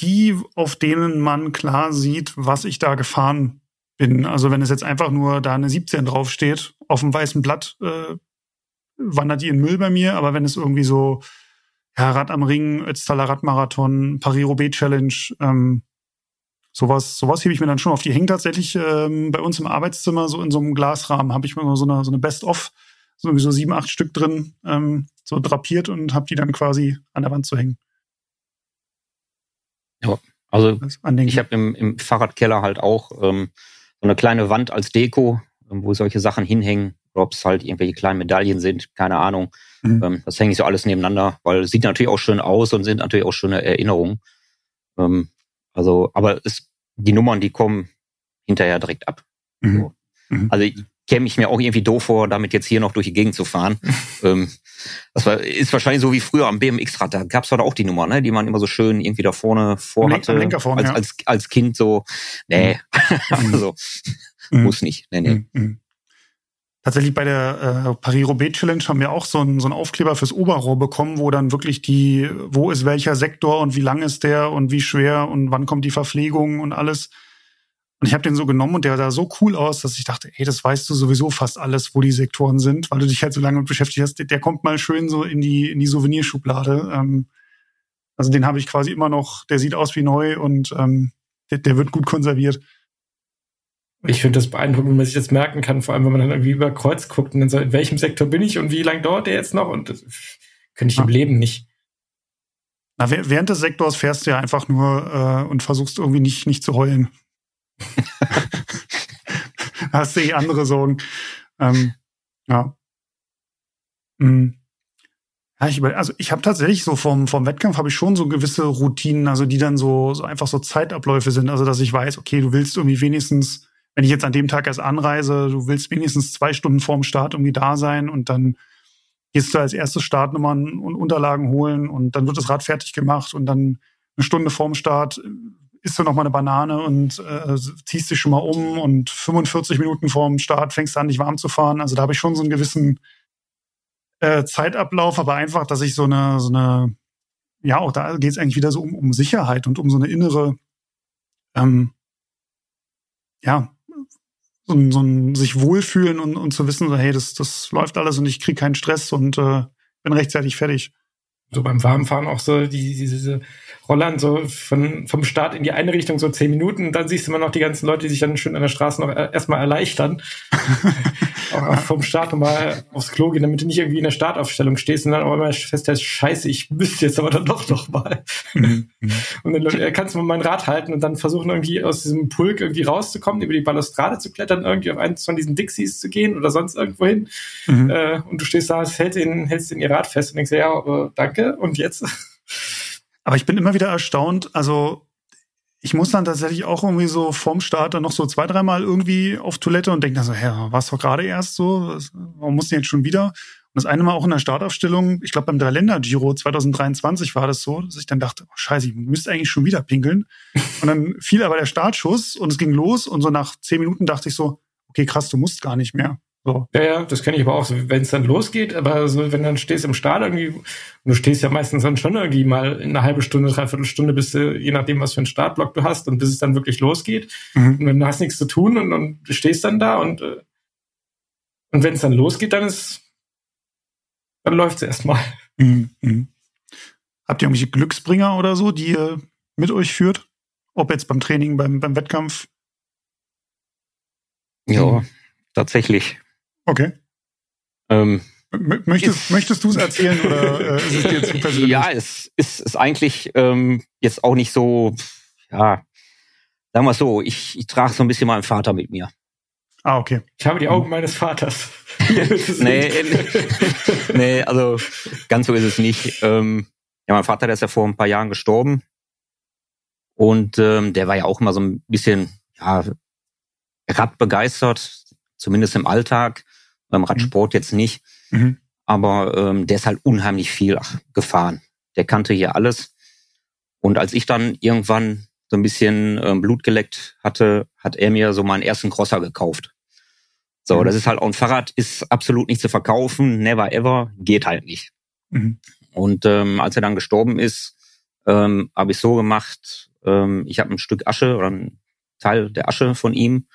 die, auf denen man klar sieht, was ich da gefahren bin. Also wenn es jetzt einfach nur da eine 17 draufsteht, auf dem weißen Blatt, äh, wandert die in Müll bei mir, aber wenn es irgendwie so, ja, Rad am Ring, Ötztaler Radmarathon, Paris-Roubaix Challenge, ähm, sowas, sowas hebe ich mir dann schon auf. Die hängen tatsächlich ähm, bei uns im Arbeitszimmer, so in so einem Glasrahmen, habe ich mir so eine, so eine Best-of, so sieben, acht Stück drin, ähm, so drapiert und habe die dann quasi an der Wand zu hängen. Ja, also ich habe im, im Fahrradkeller halt auch ähm, so eine kleine Wand als Deko, ähm, wo solche Sachen hinhängen ob es halt irgendwelche kleinen Medaillen sind, keine Ahnung. Mhm. Ähm, das hänge ich so alles nebeneinander, weil sieht natürlich auch schön aus und sind natürlich auch schöne Erinnerungen. Ähm, also, aber es, die Nummern, die kommen hinterher direkt ab. Mhm. So. Mhm. Also käme ich mir auch irgendwie doof vor, damit jetzt hier noch durch die Gegend zu fahren. ähm, das war, ist wahrscheinlich so wie früher am BMX-Rad. Da gab es auch die Nummer, ne, die man immer so schön irgendwie da vorne vorhatte. Lenker vorne, als, ja. als, als Kind so, nee, mhm. also mhm. muss nicht. Nee, nee. Mhm. Tatsächlich bei der äh, Paris-Roubaix Challenge haben wir auch so einen, so einen Aufkleber fürs Oberrohr bekommen, wo dann wirklich die, wo ist welcher Sektor und wie lang ist der und wie schwer und wann kommt die Verpflegung und alles. Und ich habe den so genommen und der sah so cool aus, dass ich dachte, ey, das weißt du sowieso fast alles, wo die Sektoren sind, weil du dich halt so lange mit beschäftigt hast. Der, der kommt mal schön so in die, in die Souvenirschublade. Ähm, also den habe ich quasi immer noch, der sieht aus wie neu und ähm, der, der wird gut konserviert. Ich finde das beeindruckend, wenn man sich das merken kann, vor allem wenn man dann irgendwie über Kreuz guckt und dann so, in welchem Sektor bin ich und wie lange dauert der jetzt noch? Und das könnte ich ja. im Leben nicht. Na, während des Sektors fährst du ja einfach nur äh, und versuchst irgendwie nicht, nicht zu heulen. Hast du eh andere Sorgen. Ähm, Ja. Mhm. Ja, ich also ich habe tatsächlich so vom, vom Wettkampf habe ich schon so gewisse Routinen, also die dann so, so einfach so Zeitabläufe sind. Also dass ich weiß, okay, du willst irgendwie wenigstens, wenn ich jetzt an dem Tag erst anreise, du willst wenigstens zwei Stunden vorm Start irgendwie da sein und dann gehst du als erstes Startnummern und Unterlagen holen und dann wird das Rad fertig gemacht und dann eine Stunde vorm Start isst du noch mal eine Banane und äh, ziehst dich schon mal um und 45 Minuten vorm Start fängst du an, dich warm zu fahren. Also da habe ich schon so einen gewissen äh, Zeitablauf, aber einfach, dass ich so eine, so eine, ja, auch da geht es eigentlich wieder so um, um Sicherheit und um so eine innere, ähm, ja, so ein, so ein sich wohlfühlen und, und zu wissen, so, hey, das, das läuft alles und ich krieg keinen Stress und äh, bin rechtzeitig fertig so beim Warmfahren auch so die, diese Rollern so von, vom Start in die eine Richtung so zehn Minuten. dann siehst du immer noch die ganzen Leute, die sich dann schön an der Straße noch erstmal erleichtern. auch vom Start nochmal aufs Klo gehen, damit du nicht irgendwie in der Startaufstellung stehst und dann auch immer feststellst, scheiße, ich müsste jetzt aber dann doch noch mal. Mhm. und dann kannst du mal mein Rad halten und dann versuchen irgendwie aus diesem Pulk irgendwie rauszukommen, über die Balustrade zu klettern, irgendwie auf eins von diesen Dixies zu gehen oder sonst irgendwo hin. Mhm. Äh, und du stehst da, hältst den, hältst den ihr Rad fest und denkst, ja, danke. Und jetzt? Aber ich bin immer wieder erstaunt, also ich muss dann tatsächlich auch irgendwie so vorm Start dann noch so zwei, dreimal irgendwie auf Toilette und denke dann so, hä, war's doch gerade erst so? Warum muss denn jetzt schon wieder? Und das eine Mal auch in der Startaufstellung, ich glaube beim Dreiländer-Giro 2023 war das so, dass ich dann dachte, oh, scheiße, ich müsste eigentlich schon wieder pinkeln. Und dann fiel aber der Startschuss und es ging los und so nach zehn Minuten dachte ich so, okay, krass, du musst gar nicht mehr. So. Ja, ja, das kenne ich aber auch. So, wenn es dann losgeht, aber so, wenn dann stehst im Start irgendwie, und du stehst ja meistens dann schon irgendwie mal eine halbe Stunde, dreiviertel Stunde, bis du, je nachdem, was für einen Startblock du hast und bis es dann wirklich losgeht. Mhm. Und dann hast nichts zu tun und, und du stehst dann da und, äh, und wenn es dann losgeht, dann ist, dann läuft es erstmal. Mhm. Mhm. Habt ihr irgendwelche Glücksbringer oder so, die ihr mit euch führt? Ob jetzt beim Training, beim, beim Wettkampf? Ja, tatsächlich. Okay. Ähm, möchtest, möchtest du es erzählen oder äh, ist es dir zu persönlich? Ja, es ist, ist eigentlich ähm, jetzt auch nicht so, ja, sagen wir so, ich, ich trage so ein bisschen meinen Vater mit mir. Ah, okay. Ich habe die Augen meines Vaters. nee, nee, also ganz so ist es nicht. Ähm, ja, mein Vater, der ist ja vor ein paar Jahren gestorben. Und ähm, der war ja auch immer so ein bisschen ja, radbegeistert, zumindest im Alltag. Beim mhm. Radsport jetzt nicht. Mhm. Aber ähm, der ist halt unheimlich viel gefahren. Der kannte hier alles. Und als ich dann irgendwann so ein bisschen ähm, Blut geleckt hatte, hat er mir so meinen ersten Crosser gekauft. So, mhm. das ist halt auch ein Fahrrad, ist absolut nicht zu verkaufen, never ever, geht halt nicht. Mhm. Und ähm, als er dann gestorben ist, ähm, habe ich so gemacht, ähm, ich habe ein Stück Asche oder ein Teil der Asche von ihm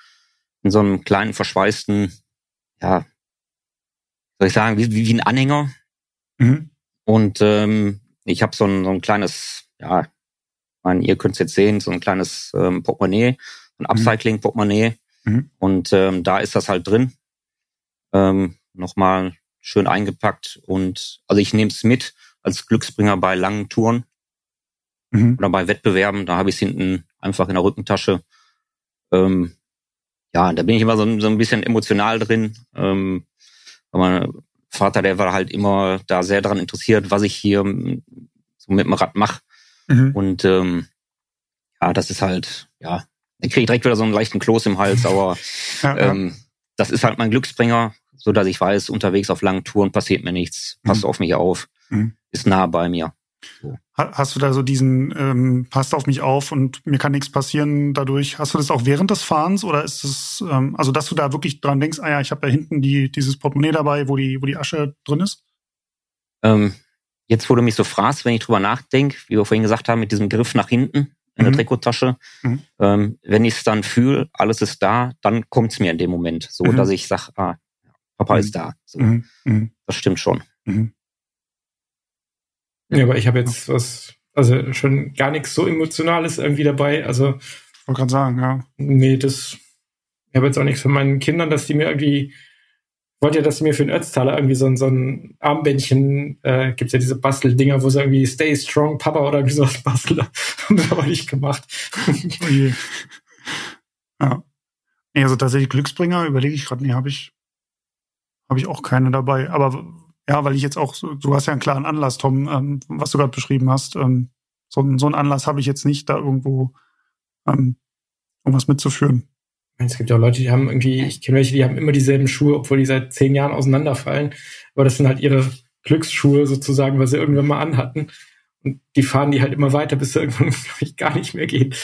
in so einem kleinen verschweißten, ja, soll ich sagen, wie, wie ein Anhänger. Mhm. Und ähm, ich habe so ein, so ein kleines, ja, mein, ihr könnt es jetzt sehen, so ein kleines ähm, Portemonnaie, ein mhm. Upcycling-Portemonnaie. Mhm. Und ähm, da ist das halt drin. Ähm, Nochmal schön eingepackt. Und also ich nehme es mit als Glücksbringer bei langen Touren mhm. oder bei Wettbewerben. Da habe ich es hinten einfach in der Rückentasche. Ähm, ja, da bin ich immer so, so ein bisschen emotional drin. Ähm, mein Vater, der war halt immer da sehr daran interessiert, was ich hier so mit dem Rad mache. Mhm. Und ähm, ja, das ist halt, ja, da kriege ich direkt wieder so einen leichten Kloß im Hals, aber ja, ähm, das ist halt mein Glücksbringer, so dass ich weiß, unterwegs auf langen Touren passiert mir nichts, passt mhm. auf mich auf, mhm. ist nah bei mir. So. Hast du da so diesen, ähm, passt auf mich auf und mir kann nichts passieren dadurch? Hast du das auch während des Fahrens oder ist es, ähm, also dass du da wirklich dran denkst, ah ja, ich habe da hinten die, dieses Portemonnaie dabei, wo die, wo die Asche drin ist? Ähm, jetzt, wo du mich so fragst, wenn ich drüber nachdenke, wie wir vorhin gesagt haben, mit diesem Griff nach hinten in mhm. der Trikottasche, mhm. ähm, wenn ich es dann fühle, alles ist da, dann kommt es mir in dem Moment, so mhm. dass ich sage, ah, Papa ist da. So. Mhm. Mhm. Das stimmt schon. Ja, aber ich habe jetzt was, also schon gar nichts so Emotionales irgendwie dabei. Also. Ich wollte gerade sagen, ja. Nee, das. Ich habe jetzt auch nichts von meinen Kindern, dass die mir irgendwie. Wollte ja, dass sie mir für den Ötztaler irgendwie so ein, so ein Armbändchen, äh, gibt ja diese Basteldinger, wo sie irgendwie Stay Strong Papa oder irgendwie sowas basteln. Haben wir aber nicht gemacht. Oh ja. Nee, also tatsächlich Glücksbringer, überlege ich gerade, nee, habe ich, habe ich auch keine dabei. Aber ja, weil ich jetzt auch, du hast ja einen klaren Anlass, Tom, ähm, was du gerade beschrieben hast. Ähm, so, so einen Anlass habe ich jetzt nicht, da irgendwo ähm, irgendwas mitzuführen. Es gibt ja auch Leute, die haben irgendwie, ich kenne welche, die haben immer dieselben Schuhe, obwohl die seit zehn Jahren auseinanderfallen. Aber das sind halt ihre Glücksschuhe sozusagen, weil sie irgendwann mal anhatten. Und die fahren die halt immer weiter, bis sie irgendwann, glaube ich, gar nicht mehr geht.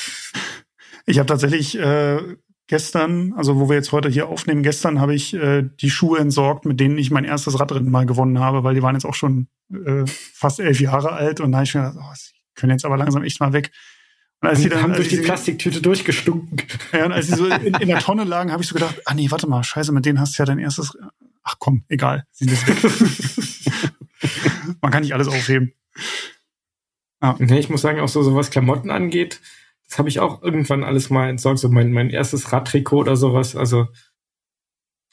Ich habe tatsächlich äh, gestern, also wo wir jetzt heute hier aufnehmen, gestern habe ich äh, die Schuhe entsorgt, mit denen ich mein erstes Radrennen mal gewonnen habe, weil die waren jetzt auch schon äh, fast elf Jahre alt und da habe ich mir gedacht, oh, sie können jetzt aber langsam echt mal weg. Und als sie dann haben durch die Plastiktüte durchgestunken. Ja, und als sie so in, in der Tonne lagen, habe ich so gedacht, ah nee, warte mal, scheiße, mit denen hast du ja dein erstes. Ach komm, egal. Man kann nicht alles aufheben. Nee, ich muss sagen, auch so, so was Klamotten angeht, das habe ich auch irgendwann alles mal entsorgt, so mein, mein erstes Radtrikot oder sowas. Also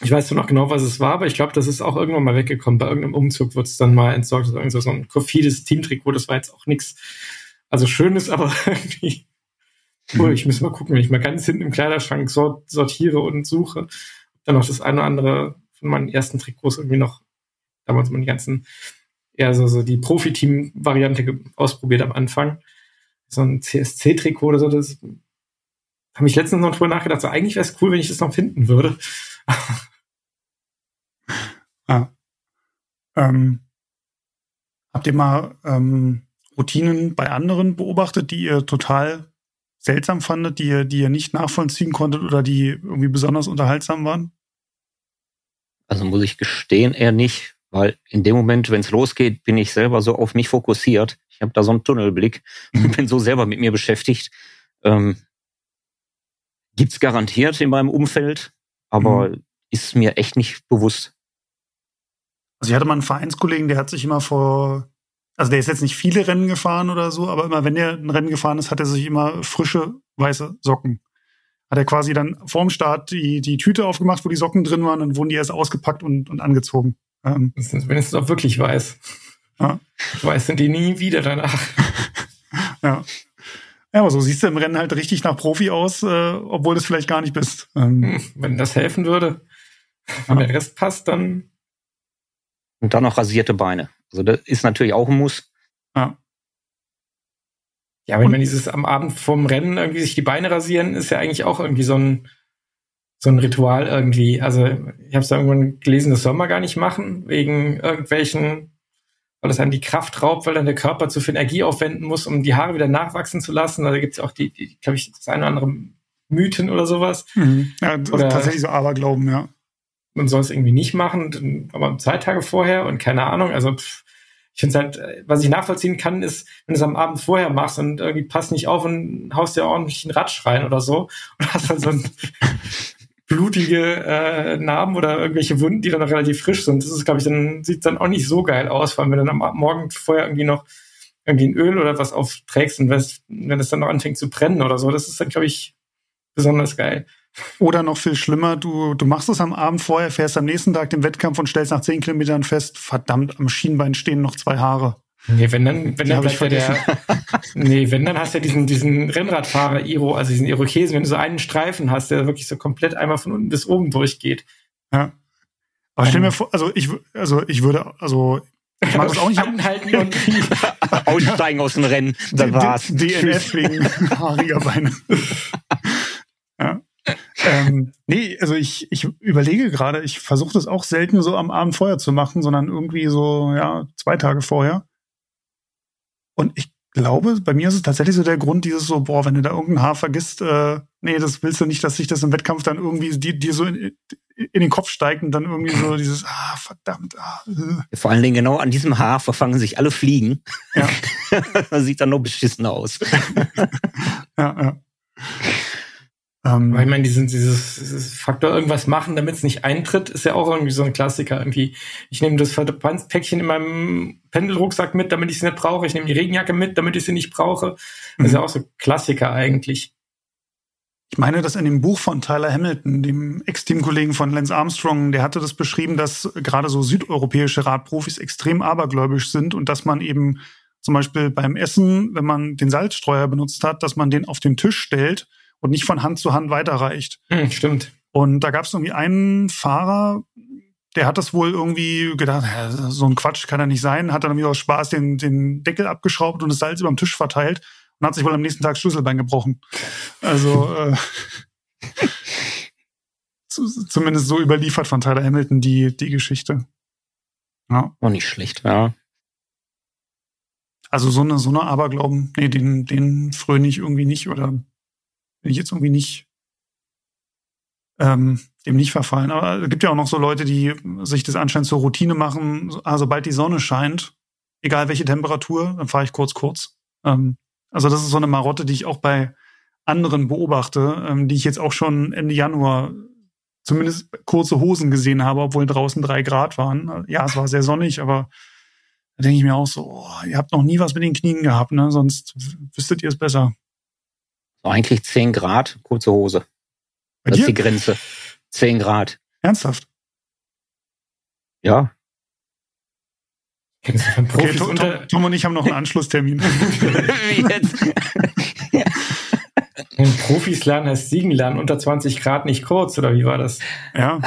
ich weiß noch genau, was es war, aber ich glaube, das ist auch irgendwann mal weggekommen. Bei irgendeinem Umzug wird es dann mal entsorgt. Also so ein Kofides Teamtrikot, das war jetzt auch nichts, also schönes, aber irgendwie. Cool, mhm. ich muss mal gucken, wenn ich mal ganz hinten im Kleiderschrank sort, sortiere und suche, dann noch das eine oder andere von meinen ersten Trikots irgendwie noch, damals mal die ganzen, eher so, so die Profi-Team-Variante ausprobiert am Anfang so ein CSC-Trikot oder so, das habe ich letztens noch drüber nachgedacht, so eigentlich wäre es cool, wenn ich das noch finden würde. ah. ähm, habt ihr mal ähm, Routinen bei anderen beobachtet, die ihr total seltsam fandet, die ihr, die ihr nicht nachvollziehen konntet oder die irgendwie besonders unterhaltsam waren? Also muss ich gestehen, eher nicht, weil in dem Moment, wenn es losgeht, bin ich selber so auf mich fokussiert, ich habe da so einen Tunnelblick und bin so selber mit mir beschäftigt. Ähm, gibt's garantiert in meinem Umfeld, aber mhm. ist mir echt nicht bewusst. Also ich hatte mal einen Vereinskollegen, der hat sich immer vor, also der ist jetzt nicht viele Rennen gefahren oder so, aber immer wenn er ein Rennen gefahren ist, hat er sich immer frische weiße Socken. Hat er quasi dann vorm Start die, die Tüte aufgemacht, wo die Socken drin waren, und wurden die erst ausgepackt und, und angezogen. Ähm, das ist, wenn es auch wirklich weiß. Ja. Weiß sind die nie wieder danach. ja. Ja, aber so siehst du im Rennen halt richtig nach Profi aus, äh, obwohl du es vielleicht gar nicht bist. Ähm, hm, Wenn das helfen würde, wenn ja. der Rest passt, dann. Und dann noch rasierte Beine. Also das ist natürlich auch ein Muss. Ja. Ja, wenn man dieses am Abend vorm Rennen irgendwie sich die Beine rasieren, ist ja eigentlich auch irgendwie so ein, so ein Ritual irgendwie. Also ich habe es da irgendwann gelesen, das soll man gar nicht machen, wegen irgendwelchen weil es dann die Kraft raubt, weil dann der Körper zu viel Energie aufwenden muss, um die Haare wieder nachwachsen zu lassen. Also da gibt es auch die, die glaube ich, das eine oder andere Mythen oder sowas. Mhm. Ja, oder tatsächlich so Aberglauben, ja. Man soll es irgendwie nicht machen, aber zwei Tage vorher und keine Ahnung. Also pff, ich finde halt, was ich nachvollziehen kann, ist, wenn du es am Abend vorher machst und irgendwie passt nicht auf und haust dir ordentlich einen Ratsch rein oder so und hast dann so ein blutige äh, Narben oder irgendwelche Wunden, die dann noch relativ frisch sind. Das ist, glaube ich, dann sieht dann auch nicht so geil aus, allem wenn du dann am Morgen vorher irgendwie noch irgendwie ein Öl oder was aufträgst und wenn es dann noch anfängt zu brennen oder so, das ist dann, glaube ich, besonders geil. Oder noch viel schlimmer, du, du machst es am Abend vorher, fährst am nächsten Tag den Wettkampf und stellst nach zehn Kilometern fest, verdammt, am Schienbein stehen noch zwei Haare. Nee, wenn dann, wenn dann bleibt ja der, nee, wenn dann hast du ja diesen, diesen Rennradfahrer Iro, also diesen Irokesen, wenn du so einen Streifen hast, der wirklich so komplett einmal von unten bis oben durchgeht. Ja. Aber stell mir vor, also ich, also ich würde, also ich mag das auch nicht. Anhalten und aussteigen aus dem Rennen. Da war's. DNF wegen haariger Beine. ja. Ähm, nee, also ich, ich überlege gerade, ich versuche das auch selten so am Abend vorher zu machen, sondern irgendwie so, ja, zwei Tage vorher. Und ich glaube, bei mir ist es tatsächlich so der Grund, dieses so, boah, wenn du da irgendein Haar vergisst, äh, nee, das willst du nicht, dass sich das im Wettkampf dann irgendwie dir, dir so in, in, den Kopf steigt und dann irgendwie so dieses, ah, verdammt. Ah, äh. Vor allen Dingen genau an diesem Haar verfangen sich alle Fliegen. Ja. das sieht dann noch beschissen aus. ja, ja. Ähm, Weil ich meine, dieses, dieses, dieses Faktor irgendwas machen, damit es nicht eintritt, ist ja auch irgendwie so ein Klassiker. Irgendwie, ich nehme das Verbandspäckchen in meinem Pendelrucksack mit, damit ich sie nicht brauche. Ich nehme die Regenjacke mit, damit ich sie nicht brauche. Das ist ja mhm. auch so Klassiker eigentlich. Ich meine, dass in dem Buch von Tyler Hamilton, dem Ex-Teamkollegen von Lance Armstrong, der hatte das beschrieben, dass gerade so südeuropäische Radprofis extrem abergläubisch sind und dass man eben zum Beispiel beim Essen, wenn man den Salzstreuer benutzt hat, dass man den auf den Tisch stellt und nicht von Hand zu Hand weiterreicht. Hm, stimmt. Und da gab es irgendwie einen Fahrer, der hat das wohl irgendwie gedacht, so ein Quatsch kann er nicht sein, hat dann wieder aus Spaß den, den Deckel abgeschraubt und das Salz über dem Tisch verteilt und hat sich wohl am nächsten Tag Schlüsselbein gebrochen. Also äh, zumindest so überliefert von Tyler Hamilton die, die Geschichte. Ja. Auch nicht schlecht, ja. Also so eine, so eine Aberglauben, nee, den, den fröne ich irgendwie nicht oder bin ich jetzt irgendwie nicht ähm, dem nicht verfallen. Aber es gibt ja auch noch so Leute, die sich das anscheinend zur Routine machen. Also sobald die Sonne scheint, egal welche Temperatur, dann fahre ich kurz kurz. Ähm, also das ist so eine Marotte, die ich auch bei anderen beobachte, ähm, die ich jetzt auch schon Ende Januar zumindest kurze Hosen gesehen habe, obwohl draußen drei Grad waren. Ja, es war sehr sonnig, aber da denke ich mir auch so, oh, ihr habt noch nie was mit den Knien gehabt, ne? Sonst wüsstet ihr es besser. So eigentlich zehn Grad, kurze Hose. Bei das dir? ist die Grenze. Zehn Grad. Ernsthaft? Ja. Kennst du von Profis okay, Tom, Tom, und ich haben noch einen Anschlusstermin. Wie jetzt? Profis lernen heißt Siegen lernen unter 20 Grad nicht kurz, oder wie war das? Ja.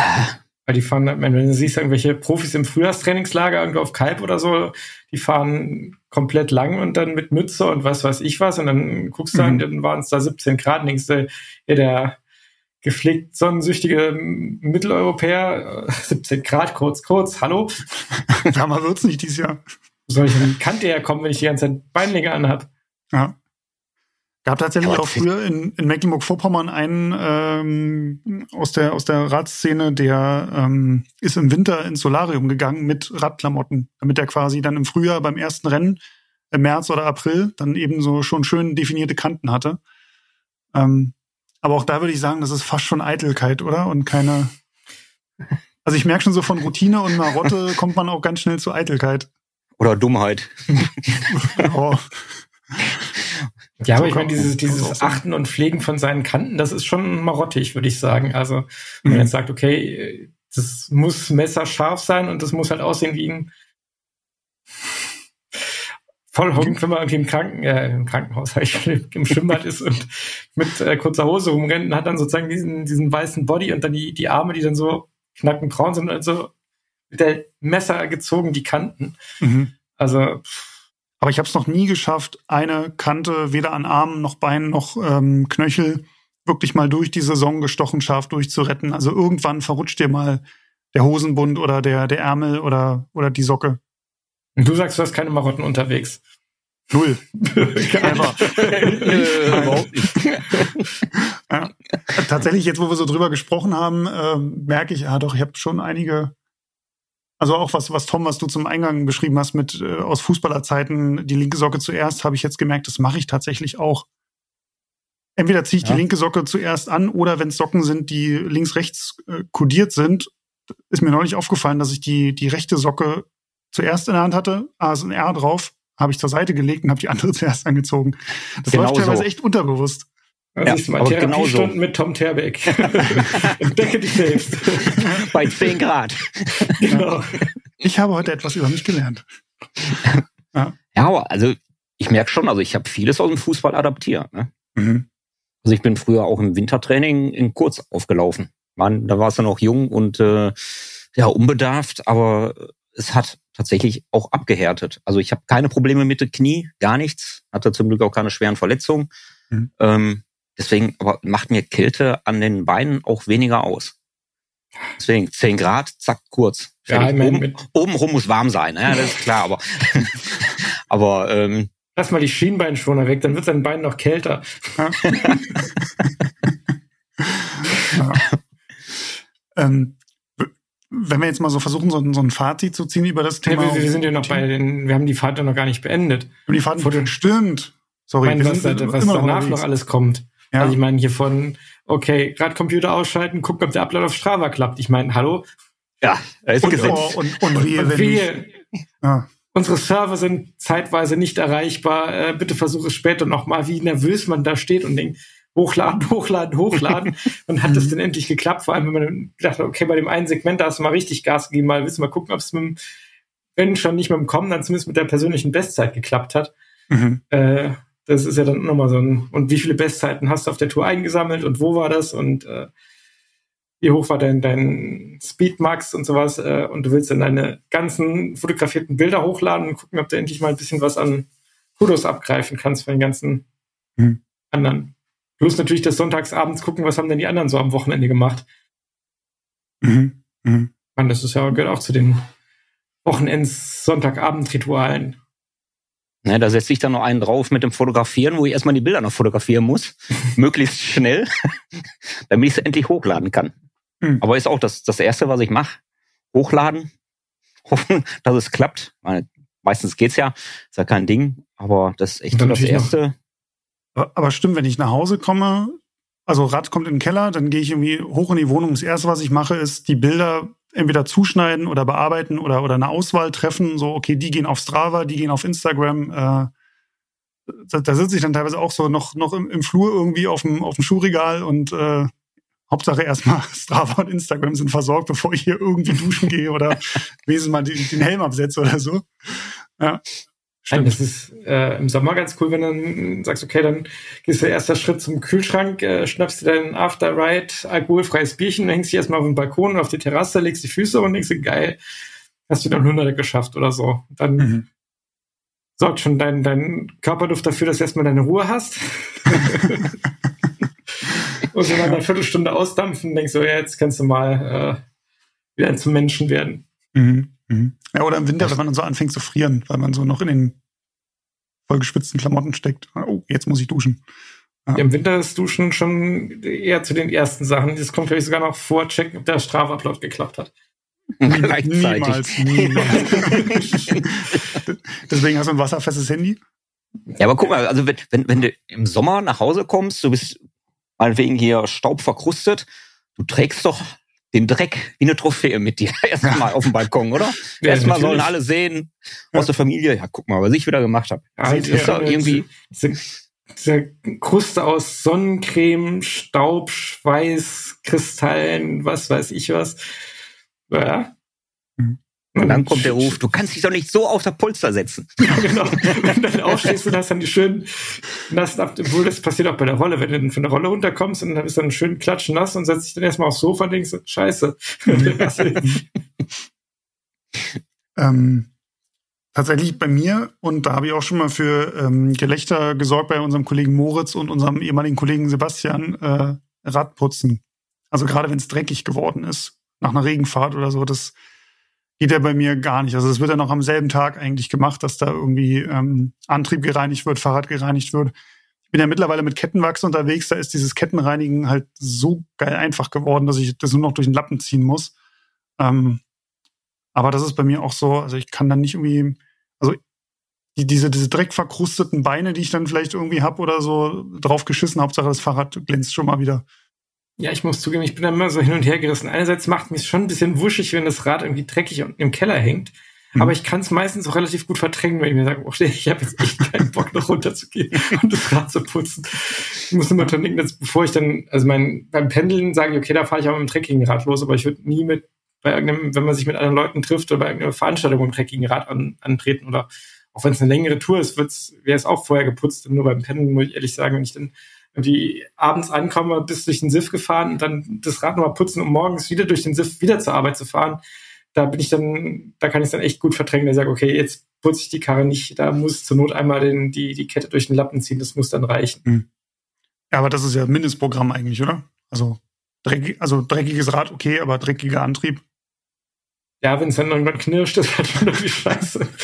Weil die fahren, wenn du siehst, irgendwelche Profis im Frühjahrstrainingslager irgendwo auf Kalb oder so, die fahren komplett lang und dann mit Mütze und was weiß ich was und dann guckst du mhm. dann waren es da 17 Grad und denkst du, ja, der gepflegt sonnensüchtige Mitteleuropäer, 17 Grad, kurz, kurz, hallo. Wärmer wird's nicht dieses Jahr. Soll ich in Kante herkommen, wenn ich die ganze Zeit Beinlinge anhab? Ja. Gab tatsächlich auch früher in, in Mecklenburg-Vorpommern einen ähm, aus der aus der Radszene, der ähm, ist im Winter ins Solarium gegangen mit Radklamotten, damit er quasi dann im Frühjahr beim ersten Rennen im März oder April dann eben so schon schön definierte Kanten hatte. Ähm, aber auch da würde ich sagen, das ist fast schon Eitelkeit, oder? Und keine. Also ich merke schon so von Routine und Marotte kommt man auch ganz schnell zu Eitelkeit. Oder Dummheit. oh. Ja, aber ich meine, dieses, dieses Achten und Pflegen von seinen Kanten, das ist schon marottig, würde ich sagen. Also, wenn man mhm. jetzt sagt, okay, das muss messerscharf sein und das muss halt aussehen wie ein Vollhonk, wenn man irgendwie im, Kranken, äh, im Krankenhaus, im Schwimmbad ist und mit äh, kurzer Hose rumrennt und hat dann sozusagen diesen, diesen weißen Body und dann die, die Arme, die dann so knackend braun sind und also mit der Messer gezogen, die Kanten. Mhm. Also, pff aber ich habe es noch nie geschafft, eine Kante weder an Armen noch Beinen noch ähm, Knöchel wirklich mal durch die Saison gestochen scharf durchzuretten. Also irgendwann verrutscht dir mal der Hosenbund oder der, der Ärmel oder, oder die Socke. Und du sagst, du hast keine Marotten unterwegs. Null. ja. Tatsächlich, jetzt wo wir so drüber gesprochen haben, äh, merke ich, ja doch, ich habe schon einige also auch was, was Tom, was du zum Eingang beschrieben hast mit äh, aus Fußballerzeiten, die linke Socke zuerst, habe ich jetzt gemerkt, das mache ich tatsächlich auch. Entweder ziehe ich ja. die linke Socke zuerst an oder wenn es Socken sind, die links-rechts äh, kodiert sind, ist mir neulich aufgefallen, dass ich die, die rechte Socke zuerst in der Hand hatte, A ist ein R drauf, habe ich zur Seite gelegt und habe die andere zuerst angezogen. Das genau läuft teilweise so. echt unterbewusst. Also ja, ist mal Therapiestunden mit Tom Terbeck. Entdecke dich selbst. Bei 10 Grad. Genau. Ich habe heute etwas über mich gelernt. Ja, ja also ich merke schon, also ich habe vieles aus dem Fußball adaptiert. Ne? Mhm. Also ich bin früher auch im Wintertraining in Kurz aufgelaufen. Man, da war es dann noch jung und äh, ja unbedarft, aber es hat tatsächlich auch abgehärtet. Also ich habe keine Probleme mit dem Knie, gar nichts. Hatte zum Glück auch keine schweren Verletzungen. Mhm. Ähm, Deswegen aber macht mir Kälte an den Beinen auch weniger aus. Deswegen 10 Grad, zack, kurz. Ja, ich oben, oben rum muss warm sein, ja, das ist klar, aber, aber ähm, Lass mal die Schienbeinschoner weg, dann wird sein Bein noch kälter. Ja. ja. ähm, wenn wir jetzt mal so versuchen, so, so ein Fazit zu ziehen über das Thema. Hey, wir, wir, sind ja noch bei den, wir haben die Fahrt ja noch gar nicht beendet. Die Fahrt stimmt. Sorry, ich meine, was, was danach noch alles kommt. Ja. Also ich meine hier von, okay, gerade Computer ausschalten, gucken, ob der Upload auf Strava klappt. Ich meine, hallo? Ja, ist und, gesetzt. Oh, und, und, wehe, und wehe. Ja. Unsere Server sind zeitweise nicht erreichbar. Äh, bitte versuche es später nochmal, wie nervös man da steht und denkt, hochladen, hochladen, hochladen. und hat das denn endlich geklappt? Vor allem, wenn man gedacht hat, okay, bei dem einen Segment, da hast du mal richtig Gas gegeben, mal wissen, mal gucken, ob es mit dem, wenn schon nicht mit dem Kommen, dann zumindest mit der persönlichen Bestzeit geklappt hat. Mhm. Äh, das ist ja dann nochmal so ein, und wie viele Bestzeiten hast du auf der Tour eingesammelt und wo war das und äh, wie hoch war dein, dein Speedmax und sowas äh, und du willst dann deine ganzen fotografierten Bilder hochladen und gucken, ob du endlich mal ein bisschen was an Fotos abgreifen kannst von den ganzen mhm. anderen. Plus natürlich das Sonntagsabends gucken, was haben denn die anderen so am Wochenende gemacht. Mhm. Mhm. Und das ist ja, gehört auch zu den Wochenends-Sonntagabend-Ritualen. Ne, da setze ich dann noch einen drauf mit dem Fotografieren, wo ich erstmal die Bilder noch fotografieren muss. möglichst schnell, damit ich es endlich hochladen kann. Mhm. Aber ist auch das, das Erste, was ich mache. Hochladen, hoffen, dass es klappt. Meine, meistens geht's ja, ist ja kein Ding, aber das ist echt so das Erste. Noch, aber stimmt, wenn ich nach Hause komme, also Rad kommt in den Keller, dann gehe ich irgendwie hoch in die Wohnung. Das Erste, was ich mache, ist die Bilder entweder zuschneiden oder bearbeiten oder, oder eine Auswahl treffen. So, okay, die gehen auf Strava, die gehen auf Instagram. Äh, da, da sitze ich dann teilweise auch so noch, noch im, im Flur irgendwie auf dem, auf dem Schuhregal und äh, Hauptsache erstmal Strava und Instagram sind versorgt, bevor ich hier irgendwie duschen gehe oder wenigstens mal den, den Helm absetze oder so. Ja. Stimmt. Das ist äh, im Sommer ganz cool, wenn du dann sagst, okay, dann gehst du erster Schritt zum Kühlschrank, äh, schnappst dir dein After Ride alkoholfreies Bierchen, hängst dich erstmal auf den Balkon und auf die Terrasse, legst die Füße und denkst dir, geil, hast du dann Hunderte geschafft oder so. Dann mhm. sorgt schon dein, dein Körperduft dafür, dass du erstmal deine Ruhe hast. und so nach einer Viertelstunde ausdampfen, denkst du, ja, jetzt kannst du mal äh, wieder zum Menschen werden. Mhm. Mhm. Ja, oder im Winter, wenn man dann so anfängt zu frieren, weil man so noch in den vollgespitzten Klamotten steckt. Oh, jetzt muss ich duschen. Ja. Im Winter ist Duschen schon eher zu den ersten Sachen. Das kommt vielleicht sogar noch vor, checken, ob der Strafupload geklappt hat. Niemals, niemals. Deswegen hast du ein wasserfestes Handy? Ja, aber guck mal, also wenn, wenn, wenn du im Sommer nach Hause kommst, du bist meinetwegen hier staubverkrustet, du trägst doch den Dreck wie eine Trophäe mit dir erstmal auf dem Balkon, oder? Ja, erstmal sollen alle sehen aus der Familie, ja, guck mal, was ich wieder gemacht habe. Ja, das ist ja, irgendwie diese Kruste aus Sonnencreme, Staub, Schweiß, Kristallen, was weiß ich was. Ja. Und dann kommt der Ruf, du kannst dich doch nicht so auf der Polster setzen. Ja, genau. Wenn du dann aufstehst und hast dann die schönen nassen ab, obwohl das passiert auch bei der Rolle, wenn du von der Rolle runterkommst und dann bist du dann schön klatschen nass und setzt dich dann erstmal aufs Sofa und denkst, scheiße. ähm, tatsächlich bei mir, und da habe ich auch schon mal für ähm, Gelächter gesorgt bei unserem Kollegen Moritz und unserem ehemaligen Kollegen Sebastian, äh, Radputzen. Also gerade wenn es dreckig geworden ist, nach einer Regenfahrt oder so, das geht ja bei mir gar nicht. Also es wird ja noch am selben Tag eigentlich gemacht, dass da irgendwie ähm, Antrieb gereinigt wird, Fahrrad gereinigt wird. Ich bin ja mittlerweile mit Kettenwachs unterwegs, da ist dieses Kettenreinigen halt so geil einfach geworden, dass ich das nur noch durch den Lappen ziehen muss. Ähm, aber das ist bei mir auch so, also ich kann dann nicht irgendwie, also die, diese, diese dreckverkrusteten Beine, die ich dann vielleicht irgendwie hab oder so, drauf geschissen, Hauptsache das Fahrrad glänzt schon mal wieder. Ja, ich muss zugeben, ich bin da immer so hin und her gerissen. Einerseits macht mich schon ein bisschen wuschig, wenn das Rad irgendwie dreckig im Keller hängt. Mhm. Aber ich kann es meistens auch relativ gut verdrängen, wenn ich mir sage, oh, ich habe jetzt echt keinen Bock, noch runterzugehen und das Rad zu putzen. Ich muss immer dran denken, dass bevor ich dann, also mein, beim Pendeln sage ich, okay, da fahre ich auch mit dem dreckigen Rad los, aber ich würde nie mit, bei irgendeinem, wenn man sich mit anderen Leuten trifft oder bei irgendeiner Veranstaltung mit dem dreckigen Rad an, antreten oder auch wenn es eine längere Tour ist, wäre es auch vorher geputzt. Und nur beim Pendeln muss ich ehrlich sagen, wenn ich dann irgendwie abends ankomme, bis durch den Siff gefahren und dann das Rad nochmal putzen, um morgens wieder durch den Siff wieder zur Arbeit zu fahren. Da bin ich dann, da kann ich dann echt gut verdrängen, da sage, okay, jetzt putze ich die Karre nicht, da muss zur Not einmal den, die, die Kette durch den Lappen ziehen, das muss dann reichen. Mhm. Ja, aber das ist ja Mindestprogramm eigentlich, oder? Also, dreckig, also dreckiges Rad, okay, aber dreckiger Antrieb. Ja, wenn es dann irgendwann knirscht, ist halt schon irgendwie scheiße.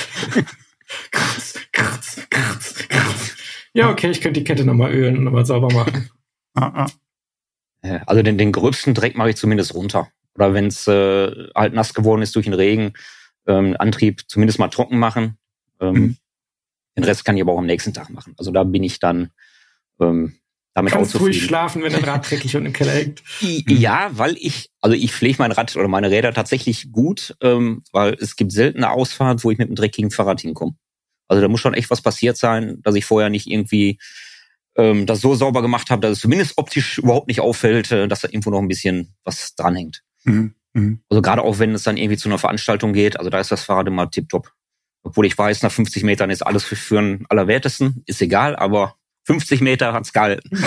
Ja, okay, ich könnte die Kette nochmal ölen und nochmal sauber machen. Ah, ah. Also den, den gröbsten Dreck mache ich zumindest runter. Oder wenn es äh, halt nass geworden ist durch den Regen, ähm, Antrieb zumindest mal trocken machen. Ähm, mhm. Den Rest kann ich aber auch am nächsten Tag machen. Also da bin ich dann ähm, damit Kannst auch zufrieden. ruhig schlafen, wenn dein Rad dreckig und im Keller hängt. Ja, weil ich, also ich pflege mein Rad oder meine Räder tatsächlich gut, ähm, weil es gibt selten eine Ausfahrt, wo ich mit einem dreckigen Fahrrad hinkomme. Also da muss schon echt was passiert sein, dass ich vorher nicht irgendwie ähm, das so sauber gemacht habe, dass es zumindest optisch überhaupt nicht auffällt, äh, dass da irgendwo noch ein bisschen was dranhängt. Mhm. Mhm. Also gerade auch wenn es dann irgendwie zu einer Veranstaltung geht, also da ist das Fahrrad immer tiptop. Obwohl ich weiß, nach 50 Metern ist alles für, für den Allerwertesten, ist egal, aber 50 Meter hat's gehalten.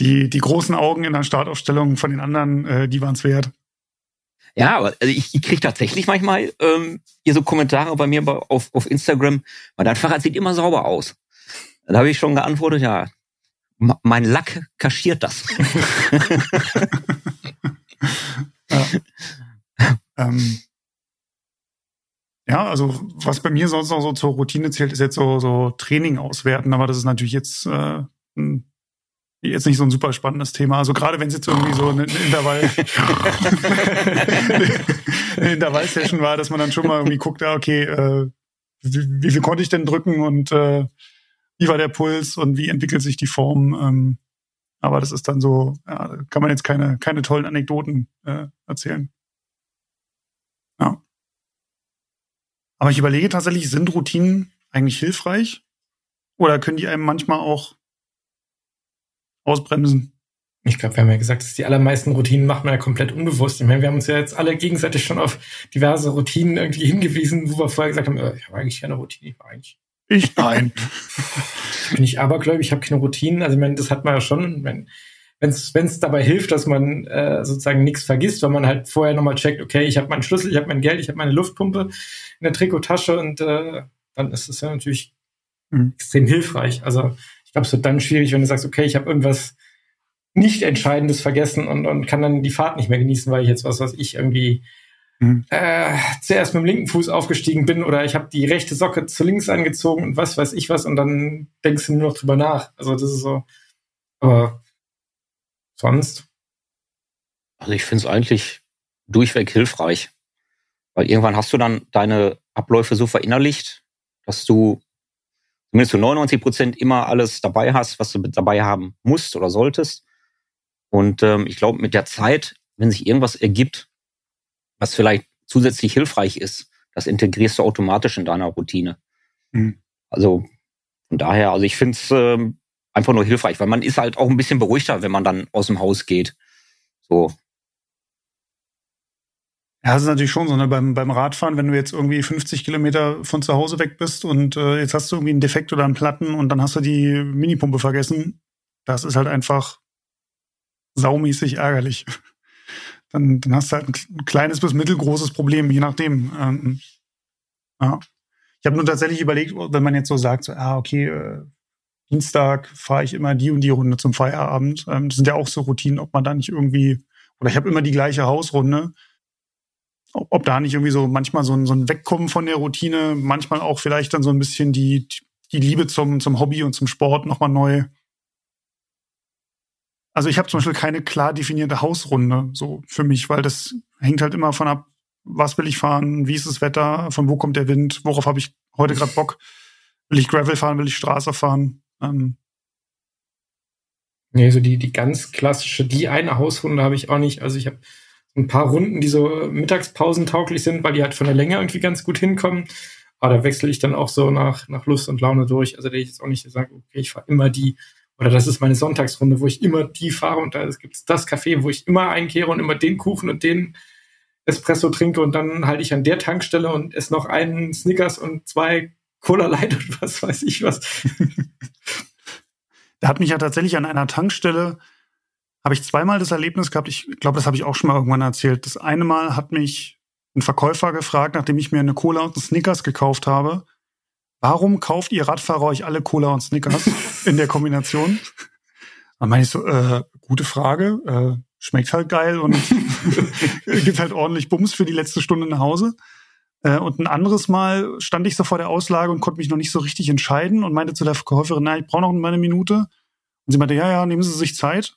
die, die großen Augen in der Startaufstellung von den anderen, äh, die waren es wert. Ja, aber also ich, ich kriege tatsächlich manchmal ähm, hier so Kommentare bei mir auf, auf Instagram, weil dein Fahrrad sieht immer sauber aus. Da habe ich schon geantwortet, ja, mein Lack kaschiert das. ja. ähm, ja, also was bei mir sonst noch so zur Routine zählt, ist jetzt so, so Training auswerten, aber das ist natürlich jetzt äh, jetzt nicht so ein super spannendes Thema. Also gerade wenn es jetzt irgendwie so eine, Intervall eine Intervallsession war, dass man dann schon mal irgendwie guckt, ja, okay, äh, wie, wie viel konnte ich denn drücken und äh, wie war der Puls und wie entwickelt sich die Form. Ähm, aber das ist dann so, ja, kann man jetzt keine, keine tollen Anekdoten äh, erzählen. Ja. Aber ich überlege tatsächlich, sind Routinen eigentlich hilfreich? Oder können die einem manchmal auch ausbremsen. Ich glaube, wir haben ja gesagt, dass die allermeisten Routinen macht man ja komplett unbewusst. Ich meine, wir haben uns ja jetzt alle gegenseitig schon auf diverse Routinen irgendwie hingewiesen, wo wir vorher gesagt haben, äh, ich habe eigentlich keine Routine, ich war eigentlich. Ich nein. ich bin nicht abergläubig, ich habe keine Routinen. Also ich meine, das hat man ja schon. Wenn es dabei hilft, dass man äh, sozusagen nichts vergisst, weil man halt vorher nochmal checkt, okay, ich habe meinen Schlüssel, ich habe mein Geld, ich habe meine Luftpumpe in der Trikottasche und äh, dann ist es ja natürlich mhm. extrem hilfreich. Also ich glaube, es wird dann schwierig, wenn du sagst, okay, ich habe irgendwas nicht Entscheidendes vergessen und, und kann dann die Fahrt nicht mehr genießen, weil ich jetzt was, was ich irgendwie mhm. äh, zuerst mit dem linken Fuß aufgestiegen bin oder ich habe die rechte Socke zu links angezogen und was weiß ich was und dann denkst du nur noch drüber nach. Also das ist so. Aber sonst. Also ich finde es eigentlich durchweg hilfreich. Weil irgendwann hast du dann deine Abläufe so verinnerlicht, dass du zumindest zu 99 Prozent immer alles dabei hast, was du dabei haben musst oder solltest. Und ähm, ich glaube, mit der Zeit, wenn sich irgendwas ergibt, was vielleicht zusätzlich hilfreich ist, das integrierst du automatisch in deiner Routine. Mhm. Also von daher, also ich finde es ähm, einfach nur hilfreich, weil man ist halt auch ein bisschen beruhigter, wenn man dann aus dem Haus geht. So, ja, das ist natürlich schon so, ne? Beim, beim Radfahren, wenn du jetzt irgendwie 50 Kilometer von zu Hause weg bist und äh, jetzt hast du irgendwie einen Defekt oder einen Platten und dann hast du die Minipumpe vergessen, das ist halt einfach saumäßig ärgerlich. Dann, dann hast du halt ein kleines bis mittelgroßes Problem, je nachdem. Ähm, ja. Ich habe nur tatsächlich überlegt, wenn man jetzt so sagt, so, ah, okay, äh, Dienstag fahre ich immer die und die Runde zum Feierabend. Ähm, das sind ja auch so Routinen, ob man da nicht irgendwie, oder ich habe immer die gleiche Hausrunde ob, da nicht irgendwie so manchmal so ein, so ein Wegkommen von der Routine, manchmal auch vielleicht dann so ein bisschen die, die Liebe zum, zum Hobby und zum Sport nochmal neu. Also ich habe zum Beispiel keine klar definierte Hausrunde so für mich, weil das hängt halt immer von ab, was will ich fahren, wie ist das Wetter, von wo kommt der Wind, worauf habe ich heute gerade Bock. Will ich Gravel fahren, will ich Straße fahren? Ähm, Nee, so die, die ganz klassische, die eine Hausrunde habe ich auch nicht. Also ich habe ein paar Runden, die so mittagspausentauglich sind, weil die halt von der Länge irgendwie ganz gut hinkommen. Aber da wechsle ich dann auch so nach, nach Lust und Laune durch. Also da ich jetzt auch nicht sage, okay, ich fahre immer die, oder das ist meine Sonntagsrunde, wo ich immer die fahre und da gibt es das Café, wo ich immer einkehre und immer den Kuchen und den Espresso trinke und dann halte ich an der Tankstelle und esse noch einen Snickers und zwei Cola Light und was weiß ich was. da hat mich ja tatsächlich an einer Tankstelle habe ich zweimal das Erlebnis gehabt, ich glaube, das habe ich auch schon mal irgendwann erzählt. Das eine Mal hat mich ein Verkäufer gefragt, nachdem ich mir eine Cola und einen Snickers gekauft habe, warum kauft ihr Radfahrer euch alle Cola und Snickers in der Kombination? Dann meine ich so, äh, gute Frage, äh, schmeckt halt geil und gibt halt ordentlich Bums für die letzte Stunde nach Hause. Äh, und ein anderes Mal stand ich so vor der Auslage und konnte mich noch nicht so richtig entscheiden und meinte zu der Verkäuferin, na, ich brauche noch eine Minute. Und sie meinte, ja, ja, nehmen Sie sich Zeit.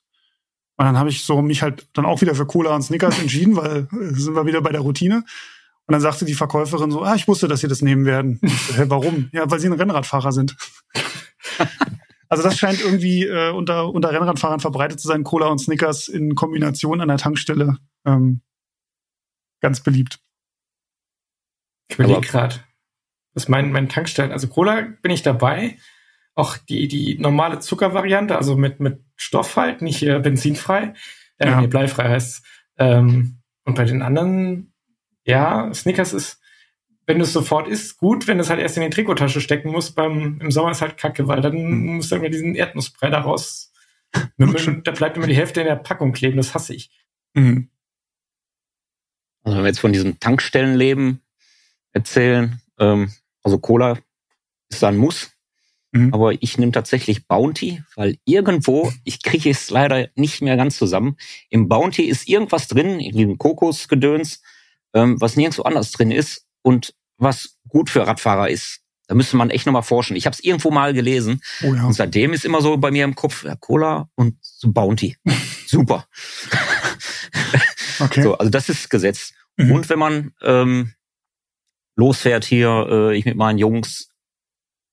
Und dann habe ich so mich halt dann auch wieder für Cola und Snickers entschieden, weil äh, sind wir wieder bei der Routine. Und dann sagte die Verkäuferin so, ah, ich wusste, dass sie das nehmen werden. So, Hä, warum? Ja, weil sie ein Rennradfahrer sind. also das scheint irgendwie äh, unter, unter Rennradfahrern verbreitet zu sein, Cola und Snickers in Kombination an der Tankstelle. Ähm, ganz beliebt. Ich überlege gerade, was mein, mein Tankstellen, also Cola bin ich dabei, auch die, die normale Zuckervariante, also mit, mit Stoff halt, nicht hier benzinfrei, äh, ja. nee, bleifrei heißt ähm, Und bei den anderen, ja, Snickers ist, wenn du es sofort isst, gut, wenn du es halt erst in die Trikottasche stecken musst, beim, im Sommer ist halt kacke, weil dann hm. musst du immer diesen Erdnussbrei daraus da bleibt immer die Hälfte in der Packung kleben, das hasse ich. Mhm. Also wenn wir jetzt von diesem Tankstellenleben erzählen, ähm, also Cola ist ein Muss, mhm. aber ich nehme tatsächlich Bounty, weil irgendwo, ich kriege es leider nicht mehr ganz zusammen, im Bounty ist irgendwas drin, in diesem Kokosgedöns, ähm, was nirgendwo anders drin ist und was gut für Radfahrer ist. Da müsste man echt nochmal forschen. Ich habe es irgendwo mal gelesen. Oh ja. Und seitdem ist immer so bei mir im Kopf ja, Cola und so Bounty. Super. okay. So, also das ist Gesetz. Mhm. Und wenn man ähm, losfährt hier, äh, ich mit meinen Jungs,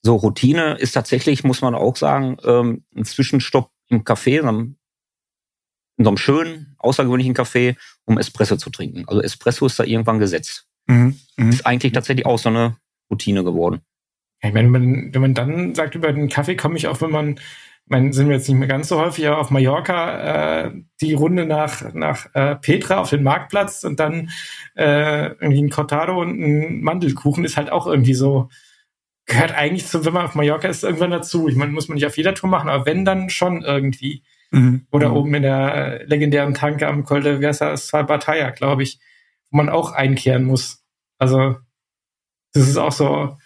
so Routine ist tatsächlich, muss man auch sagen, ähm, ein Zwischenstopp im Café, in einem, in so einem schönen, außergewöhnlichen Café, um Espresso zu trinken. Also Espresso ist da irgendwann gesetzt. Mhm. Mhm. Ist eigentlich tatsächlich auch so eine Routine geworden. Ja, ich meine, wenn man, wenn man dann sagt, über den Kaffee komme ich auch, wenn man, mein, sind wir jetzt nicht mehr ganz so häufig, aber auf Mallorca äh, die Runde nach, nach äh, Petra auf den Marktplatz und dann äh, irgendwie ein Cortado und ein Mandelkuchen ist halt auch irgendwie so, gehört eigentlich zu, wenn man auf Mallorca ist, irgendwann dazu. Ich meine, muss man nicht auf jeder Tour machen, aber wenn, dann schon irgendwie. Mhm. Oder mhm. oben in der legendären Tanke am Col de Versa Salbataya, glaube ich, wo man auch einkehren muss. Also, das ist auch so,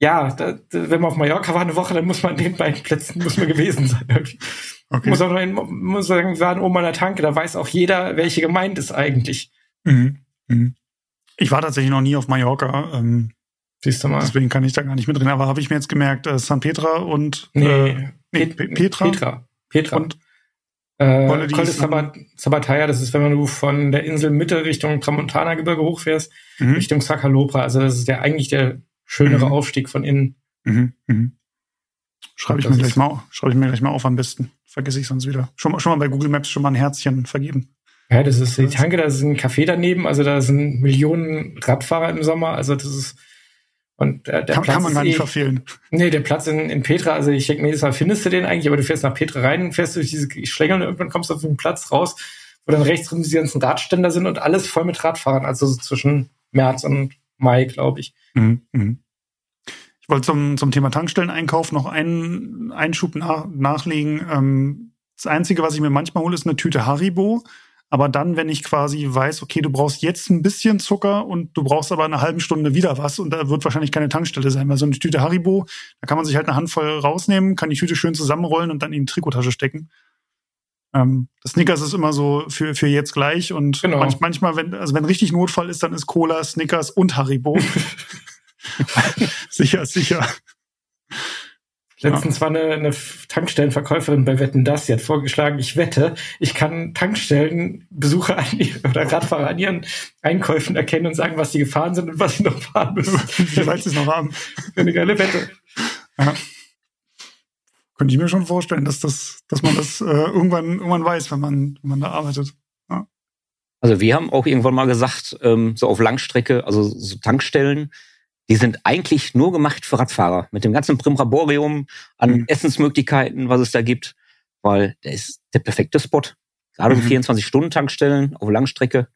ja, da, wenn man auf Mallorca war eine Woche, dann muss man an den beiden Plätzen muss man gewesen sein. Okay. Muss auch in, muss sagen, wir waren oben an der Tanke, da weiß auch jeder, welche gemeint ist eigentlich. Mhm. Mhm. Ich war tatsächlich noch nie auf Mallorca. Ähm, Siehst du mal. Deswegen kann ich da gar nicht mit drin. Aber habe ich mir jetzt gemerkt, äh, San Petra und nee, äh, nee Pet Petra. Petra. Petra. Und äh, Col de Sabat Sabataya, das ist, wenn man du von der Insel Mitte Richtung Tramontana-Gebirge hochfährst, mhm. Richtung Sacalopra. Also das ist ja eigentlich der schönere mhm. Aufstieg von innen. Mhm. Mhm. Schreibe ich, mir gleich mal, schreibe ich mir gleich mal auf am besten. Vergesse ich sonst wieder. Schon, schon mal bei Google Maps schon mal ein Herzchen vergeben. Ja, das ist die Tanke, da ist ein Café daneben, also da sind Millionen Radfahrer im Sommer, also das ist und äh, der kann, Platz kann man gar nicht verfehlen. Nee, der Platz in, in Petra, also ich denke mir jedes Mal, findest du den eigentlich, aber du fährst nach Petra rein, fährst durch diese Schlängel und irgendwann kommst du auf einen Platz raus, wo dann rechts drin diese ganzen Radständer sind und alles voll mit Radfahrern, also so zwischen März und Mai, glaube ich. Mhm. Mhm. Ich wollte zum, zum Thema Tankstelleneinkauf noch einen Einschub nach, nachlegen. Ähm, das Einzige, was ich mir manchmal hole, ist eine Tüte Haribo. Aber dann, wenn ich quasi weiß, okay, du brauchst jetzt ein bisschen Zucker und du brauchst aber eine halbe Stunde wieder was und da wird wahrscheinlich keine Tankstelle sein, weil so eine Tüte Haribo, da kann man sich halt eine Handvoll rausnehmen, kann die Tüte schön zusammenrollen und dann in die Trikotasche stecken. Ähm, das Snickers ist immer so für, für jetzt gleich und genau. manch, manchmal, wenn, also wenn richtig Notfall ist, dann ist Cola, Snickers und Haribo. sicher, sicher. Letztens ja. war eine, eine Tankstellenverkäuferin bei Wetten das, sie hat vorgeschlagen, ich wette, ich kann Tankstellenbesucher an oder Radfahrer an ihren Einkäufen erkennen und sagen, was sie gefahren sind und was sie noch fahren müssen. Wie weit sie es noch haben. Eine geile Wette. Ja. Könnte ich mir schon vorstellen, dass das, dass man das äh, irgendwann, irgendwann weiß, wenn man, wenn man da arbeitet. Ja. Also wir haben auch irgendwann mal gesagt, ähm, so auf Langstrecke, also so Tankstellen, die sind eigentlich nur gemacht für Radfahrer. Mit dem ganzen Primbraborium an mhm. Essensmöglichkeiten, was es da gibt. Weil der ist der perfekte Spot. Gerade mhm. so 24-Stunden-Tankstellen auf Langstrecke.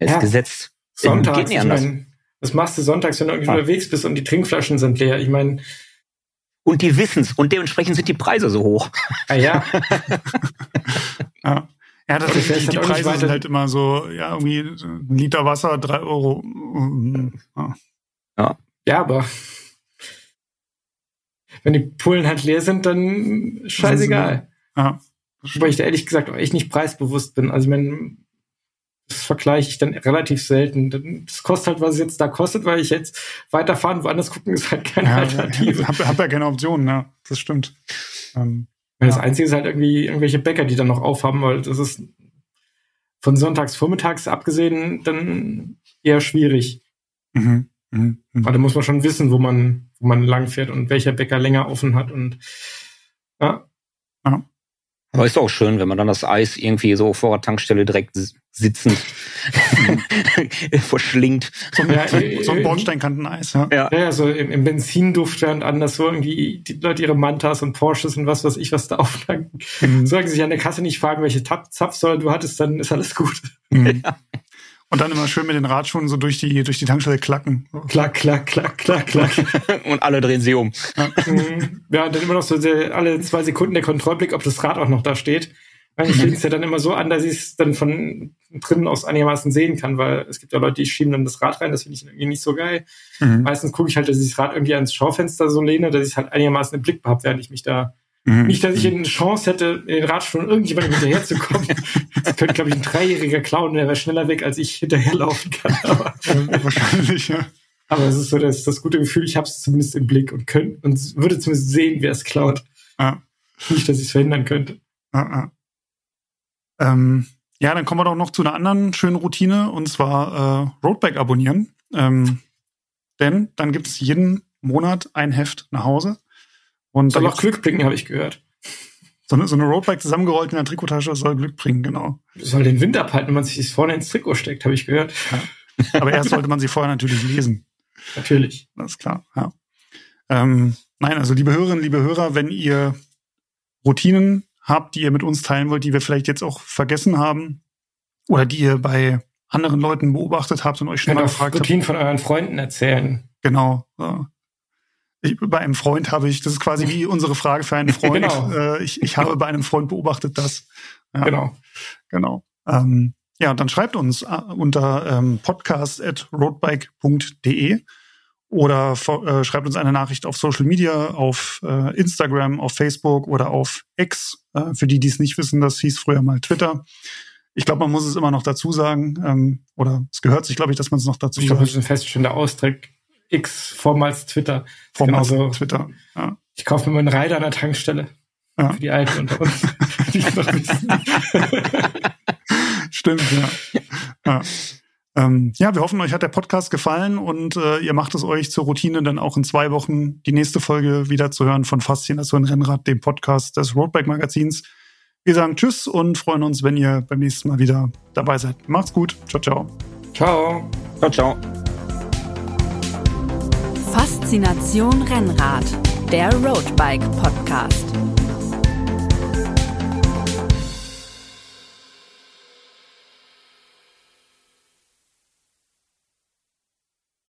Ja. ist gesetzt. Sonntags, geht nicht anders. Ich mein, was machst du sonntags, wenn du irgendwie ja. unterwegs bist und die Trinkflaschen sind leer? Ich meine. Und die wissen's. Und dementsprechend sind die Preise so hoch. Ah ja. ja. Ja, das ist, die, die Preise sind halt immer so, ja, irgendwie ein Liter Wasser, drei Euro. Ja. Ja. Ja, aber wenn die Pullen halt leer sind, dann scheißegal. Ja. Wobei ich da ehrlich gesagt auch echt nicht preisbewusst bin. Also ich meine, das vergleiche ich dann relativ selten. Das kostet halt, was es jetzt da kostet, weil ich jetzt weiterfahren, woanders gucken, ist halt keine ja, Alternative. Ich hab, hab ja keine Option, ja. Das stimmt. Ähm, das ja. Einzige ist halt irgendwie irgendwelche Bäcker, die dann noch aufhaben, weil das ist von sonntags vormittags abgesehen dann eher schwierig. Mhm. Mhm. mhm. Aber da muss man schon wissen, wo man, wo man langfährt und welcher Bäcker länger offen hat und ja. ja. Aber ist auch schön, wenn man dann das Eis irgendwie so vor der Tankstelle direkt sitzend verschlingt. So, ja, so, ein äh, Bordsteinkanteneis, ja. Ja, ja so im, im Benzinduft, während anders so irgendwie die Leute ihre Mantas und Porsches und was weiß ich, was da auftanken. Mhm. Solange sie sich an der Kasse nicht fragen, welche Zapfsäule du hattest, dann ist alles gut. Mhm. Ja. Und dann immer schön mit den Radschuhen so durch die, durch die Tankstelle klacken. Klack, klack, klack, klack, klack. Und alle drehen sie um. Mhm. ja, dann immer noch so der, alle zwei Sekunden der Kontrollblick, ob das Rad auch noch da steht. Ich lege es ja dann immer so an, dass ich es dann von drinnen aus einigermaßen sehen kann, weil es gibt ja Leute, die schieben dann das Rad rein, das finde ich irgendwie nicht so geil. Mhm. Meistens gucke ich halt, dass ich das Rad irgendwie ans Schaufenster so lehne, dass ich es halt einigermaßen im Blick habe, während ich mich da Mhm. Nicht, dass ich eine Chance hätte, in den Radstuhl irgendjemandem hinterherzukommen. Das könnte, glaube ich, ein Dreijähriger klauen, der wäre schneller weg, als ich hinterherlaufen kann. Aber, wahrscheinlich, ja. Aber es ist so das, das gute Gefühl, ich habe es zumindest im Blick und könnte und würde zumindest sehen, wer es klaut. Ah. Nicht, dass ich es verhindern könnte. Ah, ah. Ähm, ja, dann kommen wir doch noch zu einer anderen schönen Routine und zwar äh, Roadback abonnieren. Ähm, denn dann gibt es jeden Monat ein Heft nach Hause. Und soll auch Glück bringen, habe ich gehört. So eine, so eine Roadbike zusammengerollt in der Trikottasche soll Glück bringen, genau. Soll den Wind abhalten, wenn man sich das vorne ins Trikot steckt, habe ich gehört. Ja. Aber erst sollte man sie vorher natürlich lesen. Natürlich. Das ist klar, ja. Ähm, nein, also liebe Hörerinnen, liebe Hörer, wenn ihr Routinen habt, die ihr mit uns teilen wollt, die wir vielleicht jetzt auch vergessen haben oder die ihr bei anderen Leuten beobachtet habt und euch schon mal gefragt Routinen habt. von euren Freunden erzählen. Genau. So ich, bei einem Freund habe ich, das ist quasi wie unsere Frage für einen Freund. genau. Äh, ich, ich habe bei einem Freund beobachtet das. Ja, genau. Genau. Ähm, ja, und dann schreibt uns äh, unter ähm, podcast.roadbike.de oder äh, schreibt uns eine Nachricht auf Social Media, auf äh, Instagram, auf Facebook oder auf X. Äh, für die, die es nicht wissen, das hieß früher mal Twitter. Ich glaube, man muss es immer noch dazu sagen. Ähm, oder es gehört sich, glaube ich, dass man es noch dazu ich sagt. Ich glaube, das ist ein feststehender Ausdruck. X, vormals Twitter. Vormals genau Twitter, ja. Ich kaufe mir mal einen Reiter an der Tankstelle. Ja. Für die Alten unter uns. Stimmt, ja. ja. Ähm, ja, wir hoffen, euch hat der Podcast gefallen und äh, ihr macht es euch zur Routine, dann auch in zwei Wochen die nächste Folge wieder zu hören von Faszination Rennrad, dem Podcast des Roadbike Magazins. Wir sagen Tschüss und freuen uns, wenn ihr beim nächsten Mal wieder dabei seid. Macht's gut. Ciao, ciao. Ciao. Ciao, ciao. Faszination Rennrad, der Roadbike Podcast.